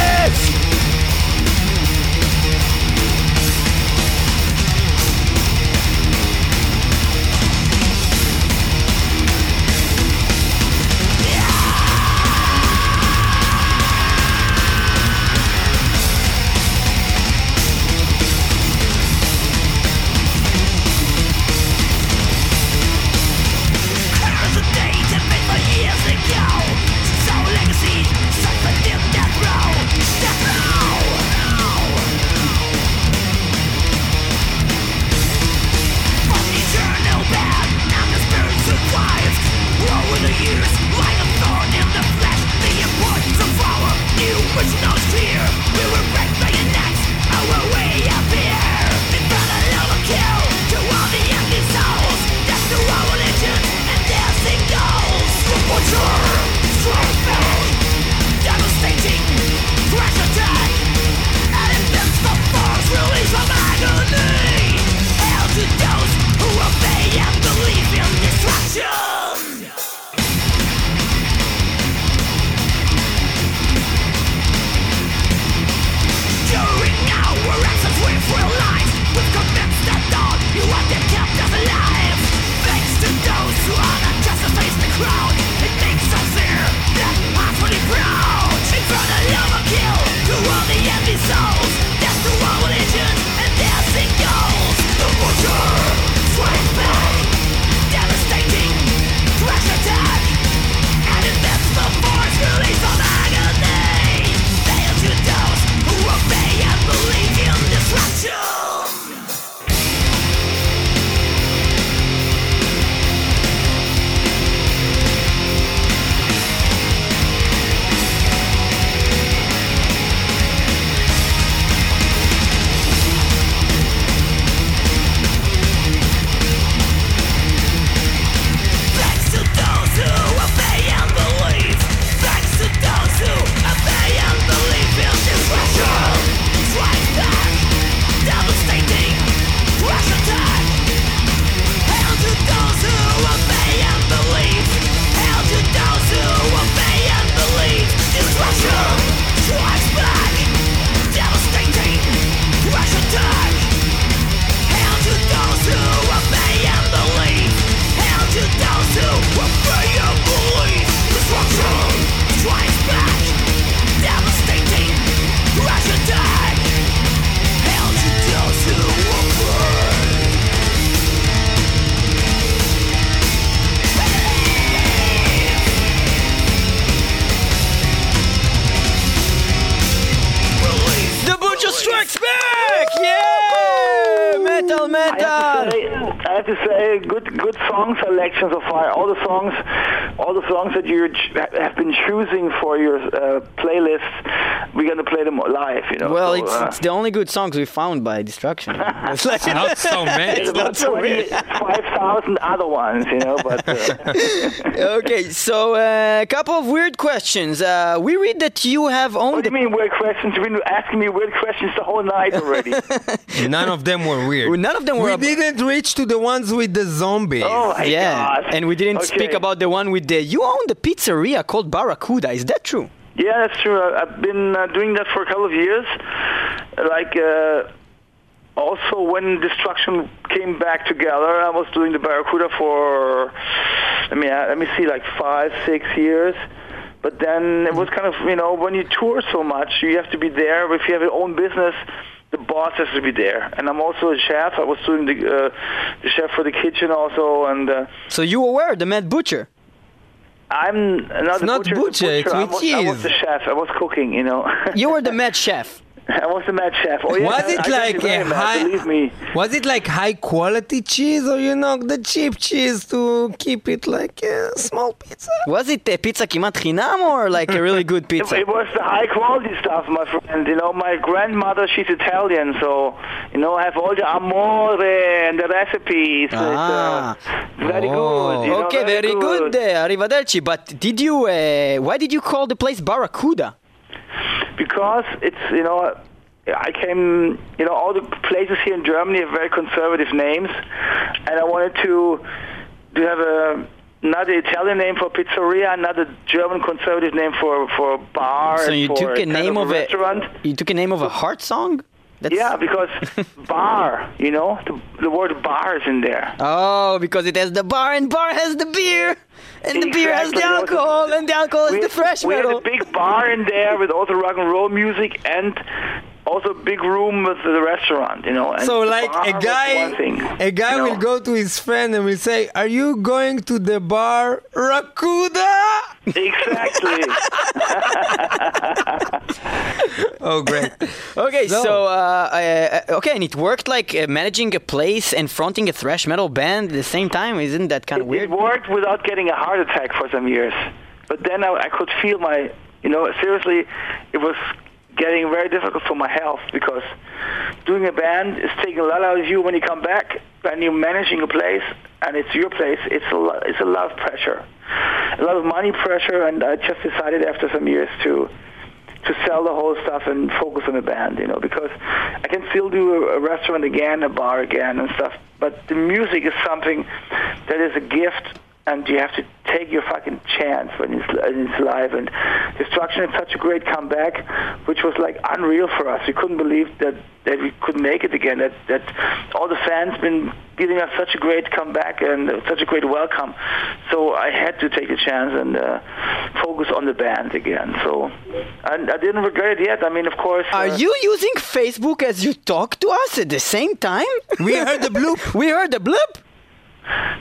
It's, uh, the only good songs we found by Destruction. It's like- Not so many. there's about so many. 5,000 other ones, you know, but uh, okay, so a couple of weird questions. Uh, we read that you have owned... what do you mean weird questions? You've been asking me weird questions the whole night already. None of them were weird. None of them were. We didn't reach to the ones with the zombies. oh my yeah, god. and we didn't speak about the one with the. You own the pizzeria called Barracuda. Is that true? Yeah, that's true. I've been uh, doing that for a couple of years. Like, uh, also when Destruction came back together, I was doing the Barracuda for, I mean, uh, let me see, like five, six years. But then it was kind of, you know, when you tour so much, you have to be there. If you have your own business, the boss has to be there. And I'm also a chef. I was doing the, uh, the chef for the kitchen also, and. Uh, So you were the Mad Butcher. I'm not the not butcher, butcher, it's I was, I was the chef. I was cooking, you know. You were the Mad Chef. I was the mad chef. Oh, yeah, Was I- it I got like you very a mad, high- Believe me. Was it like high quality cheese or you know the cheap cheese to keep it like a small pizza? Was it a pizza כמעט חינם or like a really good It, pizza? it was the high quality stuff, my friend. You know, my grandmother, she's Italian, so, you know, I have all the amore and the recipes. Ah. It's, uh, very Oh. good. You know, Okay, very good. uh, Arrivederci. But did you? Uh, why did you call the place Barracuda? Because it's you know I came you know all the places here in Germany have very conservative names, and I wanted to to have a another Italian name for pizzeria, another German conservative name for for bar. So and you took a name of a a restaurant. You took a name of a heart song. That's, Yeah, because bar, you know, the, the word bar is in there. Oh, because it has the bar and bar has the beer, and the beer has the alcohol, and the alcohol is we, the fresh we metal. had a big bar in there with all the rock and roll music and also a big room with the restaurant, you know. And So like a guy, thing, a guy you know. will go to his friend and will say, "Are you going to the bar Rakuda?" Exactly. Oh, great! Okay, so, So- uh, uh, okay, and it worked like uh, managing a place and fronting a thrash metal band at the same time. Isn't that kind of weird? It worked without getting a heart attack for some years. But then I, I could feel my, you know, seriously, it was getting very difficult for my health because doing a band is taking a lot out of you when you come back and you're managing a place and it's your place. It's a lot, it's a lot of pressure, a lot of money pressure, and I just decided after some years to to sell the whole stuff and focus on the band, you know, because I can still do a, a restaurant again, a bar again, and stuff. But the music is something that is a gift, and you have to take your fucking chance when it's, when it's live. And Destruction had such a great comeback, which was like unreal for us. We couldn't believe that that we could make it again. That that all the fans been giving us such a great comeback and uh, such a great welcome. So I had to take a chance and uh, focus on the band again. So and I didn't regret it yet. I mean, of course. Are uh, you using Facebook as you talk to us at the same time? We heard the bloop. we heard the bloop.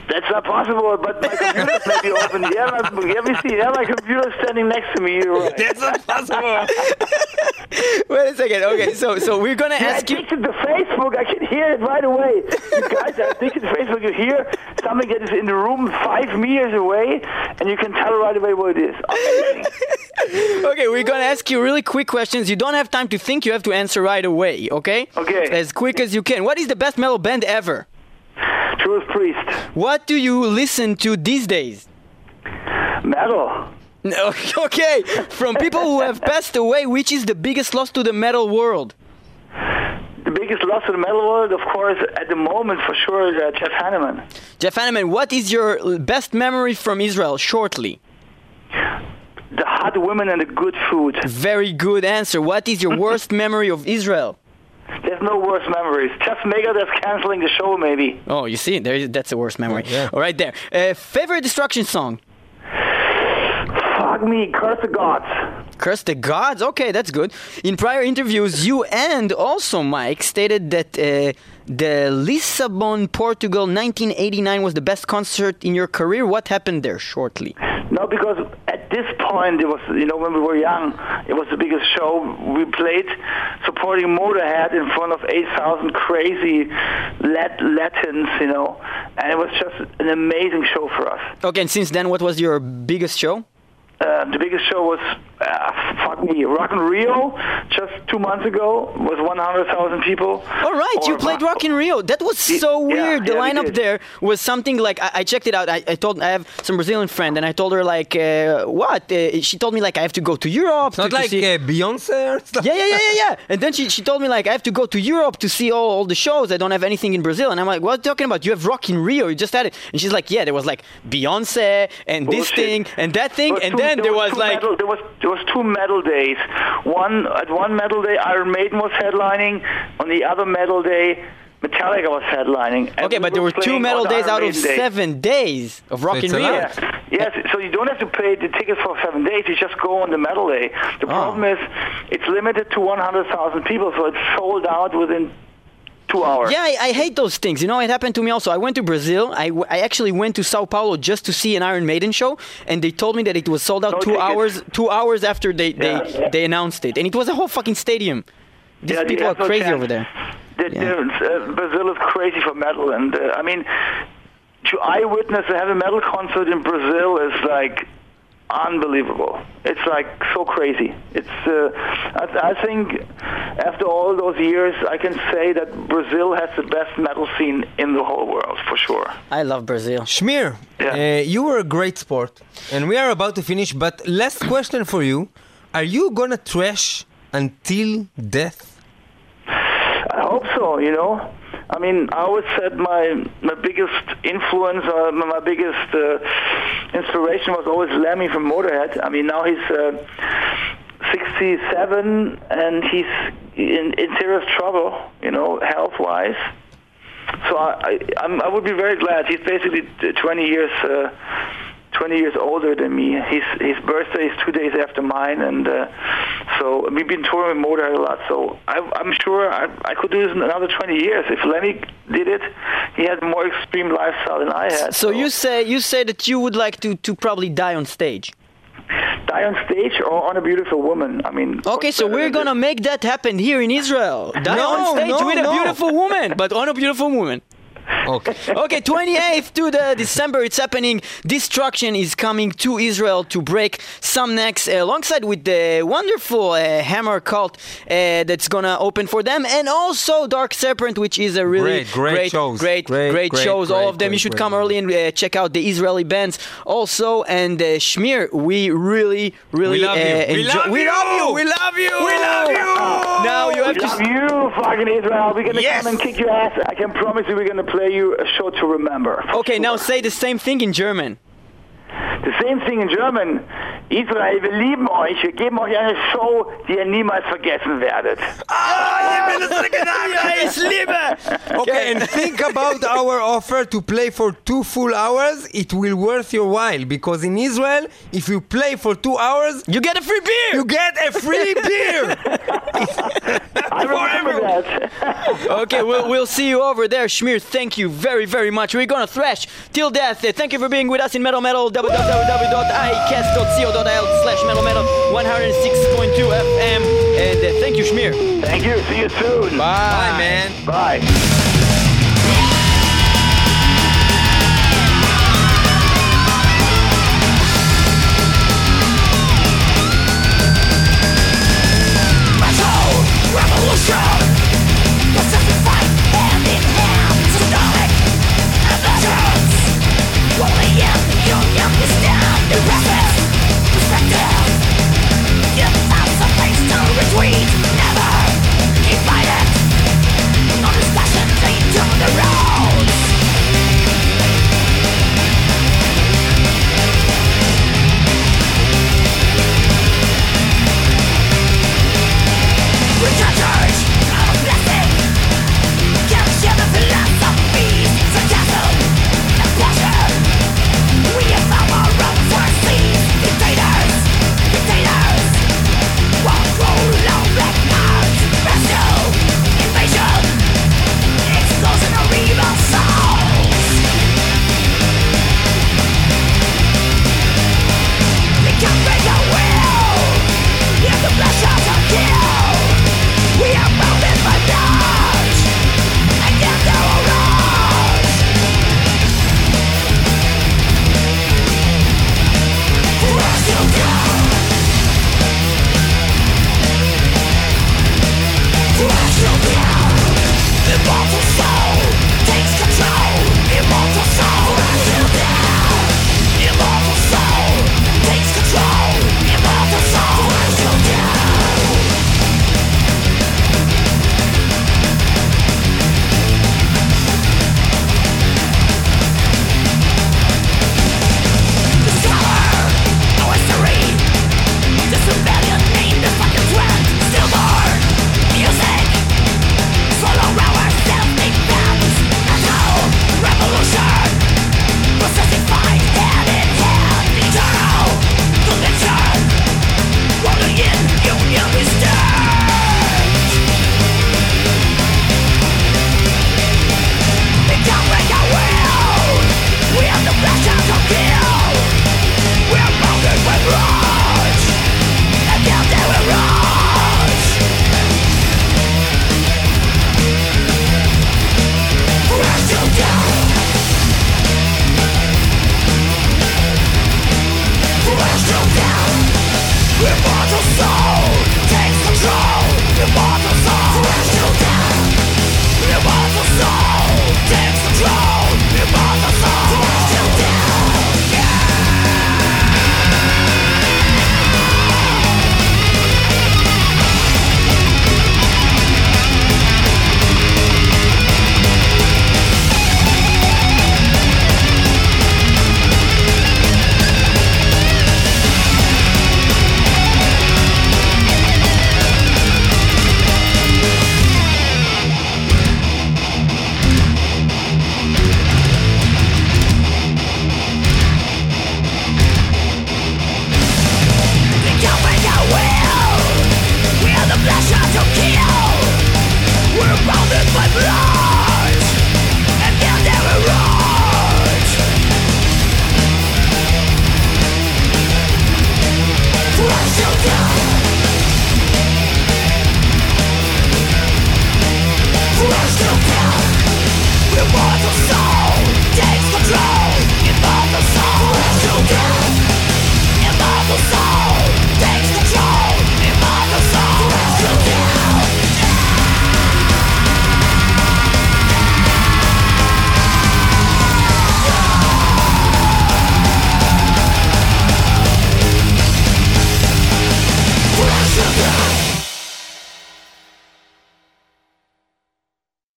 That's not possible, but my computer may be open. Yeah, my, yeah, we see. Yeah, my computer's standing next to me. You're right. That's not possible. Wait a second. Okay, so so we're gonna You're ask you. addicted to the Facebook. I can hear it right away. You guys are addicted to Facebook. You hear something that is in the room five meters away, and you can tell right away what it is. Amazing. Okay, we're gonna ask you really quick questions. You don't have time to think. You have to answer right away. Okay? Okay. As quick as you can. What is the best metal band ever? Judas Priest. What do you listen to these days? Metal. Okay, from people who have passed away, which is the biggest loss to the metal world? The biggest loss in the metal world, of course, at the moment, for sure, is uh, Jeff Hanneman. Jeff Hanneman, what is your best memory from Israel? Shortly. The hot women and the good food. Very good answer. What is your worst memory of Israel? There's no worse memories. Just Megadeth canceling the show, maybe. Oh, you see, there is, that's the worst memory. Yeah. All right, there. Uh, favorite destruction song? Fuck me, curse the gods. Curse the gods. Okay, that's good. In prior interviews, you and also Mike stated that uh, the Lisbon, Portugal, 1989 was the best concert in your career. What happened there? Shortly. No, because at this point, it was, you know, when we were young, it was the biggest show. We played supporting Motorhead in front of 8,000 crazy Lat- Latins, you know, and it was just an amazing show for us. Okay, and since then, what was your biggest show? Uh, the biggest show was, uh, fuck me, Rock in Rio, just two months ago, was 100,000 people. All right, you played Rock in Rio. That was so Yeah, weird. The yeah, lineup there was something like I, I checked it out. I, I told I have some Brazilian friend, and I told her like uh, what? Uh, she told me like I have to go to Europe. Not to, to like see- uh, Beyonce or stuff. yeah, yeah, yeah, yeah, yeah. And then she, she told me like I have to go to Europe to see all, all the shows. I don't have anything in Brazil. And I'm like, what are you talking about? You have Rock in Rio. You just had it. And she's like, yeah, there was like Beyonce and this thing and that thing. There And two- then there was two like metal, there was there was two metal days. One at one metal day, Iron Maiden was headlining. On the other metal day, Metallica was headlining. And okay, we but there were two playing metal days Iron out of day. seven days of Rock So in Rio. lot. Yeah. Yes, so you don't have to pay the tickets for seven days. You just go on the metal day. The Oh. problem is, it's limited to 100,000 people, so it's sold out within two hours. Yeah, I, I hate those things. You know, it happened to me also. I went to Brazil. I, I actually went to Sao Paulo just to see an Iron Maiden show, and they told me that it was sold out two hours two hours after they, Yeah. they, they announced it, and it was a whole fucking stadium. These Yeah, people are no crazy chance. over there. The- Yeah. uh, Brazil is crazy for metal, and uh, I mean, to eyewitness a heavy metal concert in Brazil is like unbelievable. It's like so crazy. It's uh, I, I think after all those years, I can say that Brazil has the best metal scene in the whole world for sure. I love Brazil. Schmier, Yeah. uh, you were a great sport, and we are about to finish. But last question for you: Are you gonna trash until death? I hope so. You know, I mean, I always said my my biggest influence, uh, my biggest uh, inspiration was always Lemmy from Motorhead. I mean, now he's uh, 67 and he's in, in serious trouble. You know, health wise. So I, I I'm, I would be very glad. He's basically 20 years. Uh, 20 years older than me. His his birthday is two days after mine, and uh, so we've been touring with Motorhead a lot. So I, I'm sure I, I could do this in another 20 years. If Lemmy did it, he had more extreme lifestyle than I had. So you say you say that you would like to, to probably die on stage. die on stage or on a beautiful woman. I mean, Okay, so we're gonna this? make that happen here in Israel. Die No, on stage no, with a no. beautiful woman, but on a beautiful woman. Okay. okay, 28th to the December, it's happening. Destruction is coming to Israel to break some necks, uh, alongside with the wonderful uh, Hammercult uh, that's gonna open for them, and also Dark Serpent, which is a really Great, great shows. great, Great, great great, shows. All great, of them. you should great, come great. early and uh, check out the Israeli bands also. And uh, Schmier, we really, really We love you. uh, We enjoy- love we you. love you. We love you. We love you. Now you have We to. love you, fucking Israel. We're gonna Yes. come and kick your ass. I can promise you, we're gonna play you a show to remember. Okay, now say the same thing in German. The same thing in German. Israel, wir lieben euch. Wir geben euch eine Show, die ihr niemals vergessen werdet. Ah, ihr ich liebe. Okay, and think about our offer to play for two full hours. It will worth your while because in Israel, if you play for two hours, You get a free beer. you get a free beer. I remember that. okay, we'll, we'll see you over there. Schmier, thank you very, very much. We're gonna thrash till death. Thank you for being with us in Metal Metal. www.icast.co.il slash Metal Metal 106.2 FM. And uh, thank you, Schmier. Thank you. See you soon. Bye, man. Bye. Metal revolution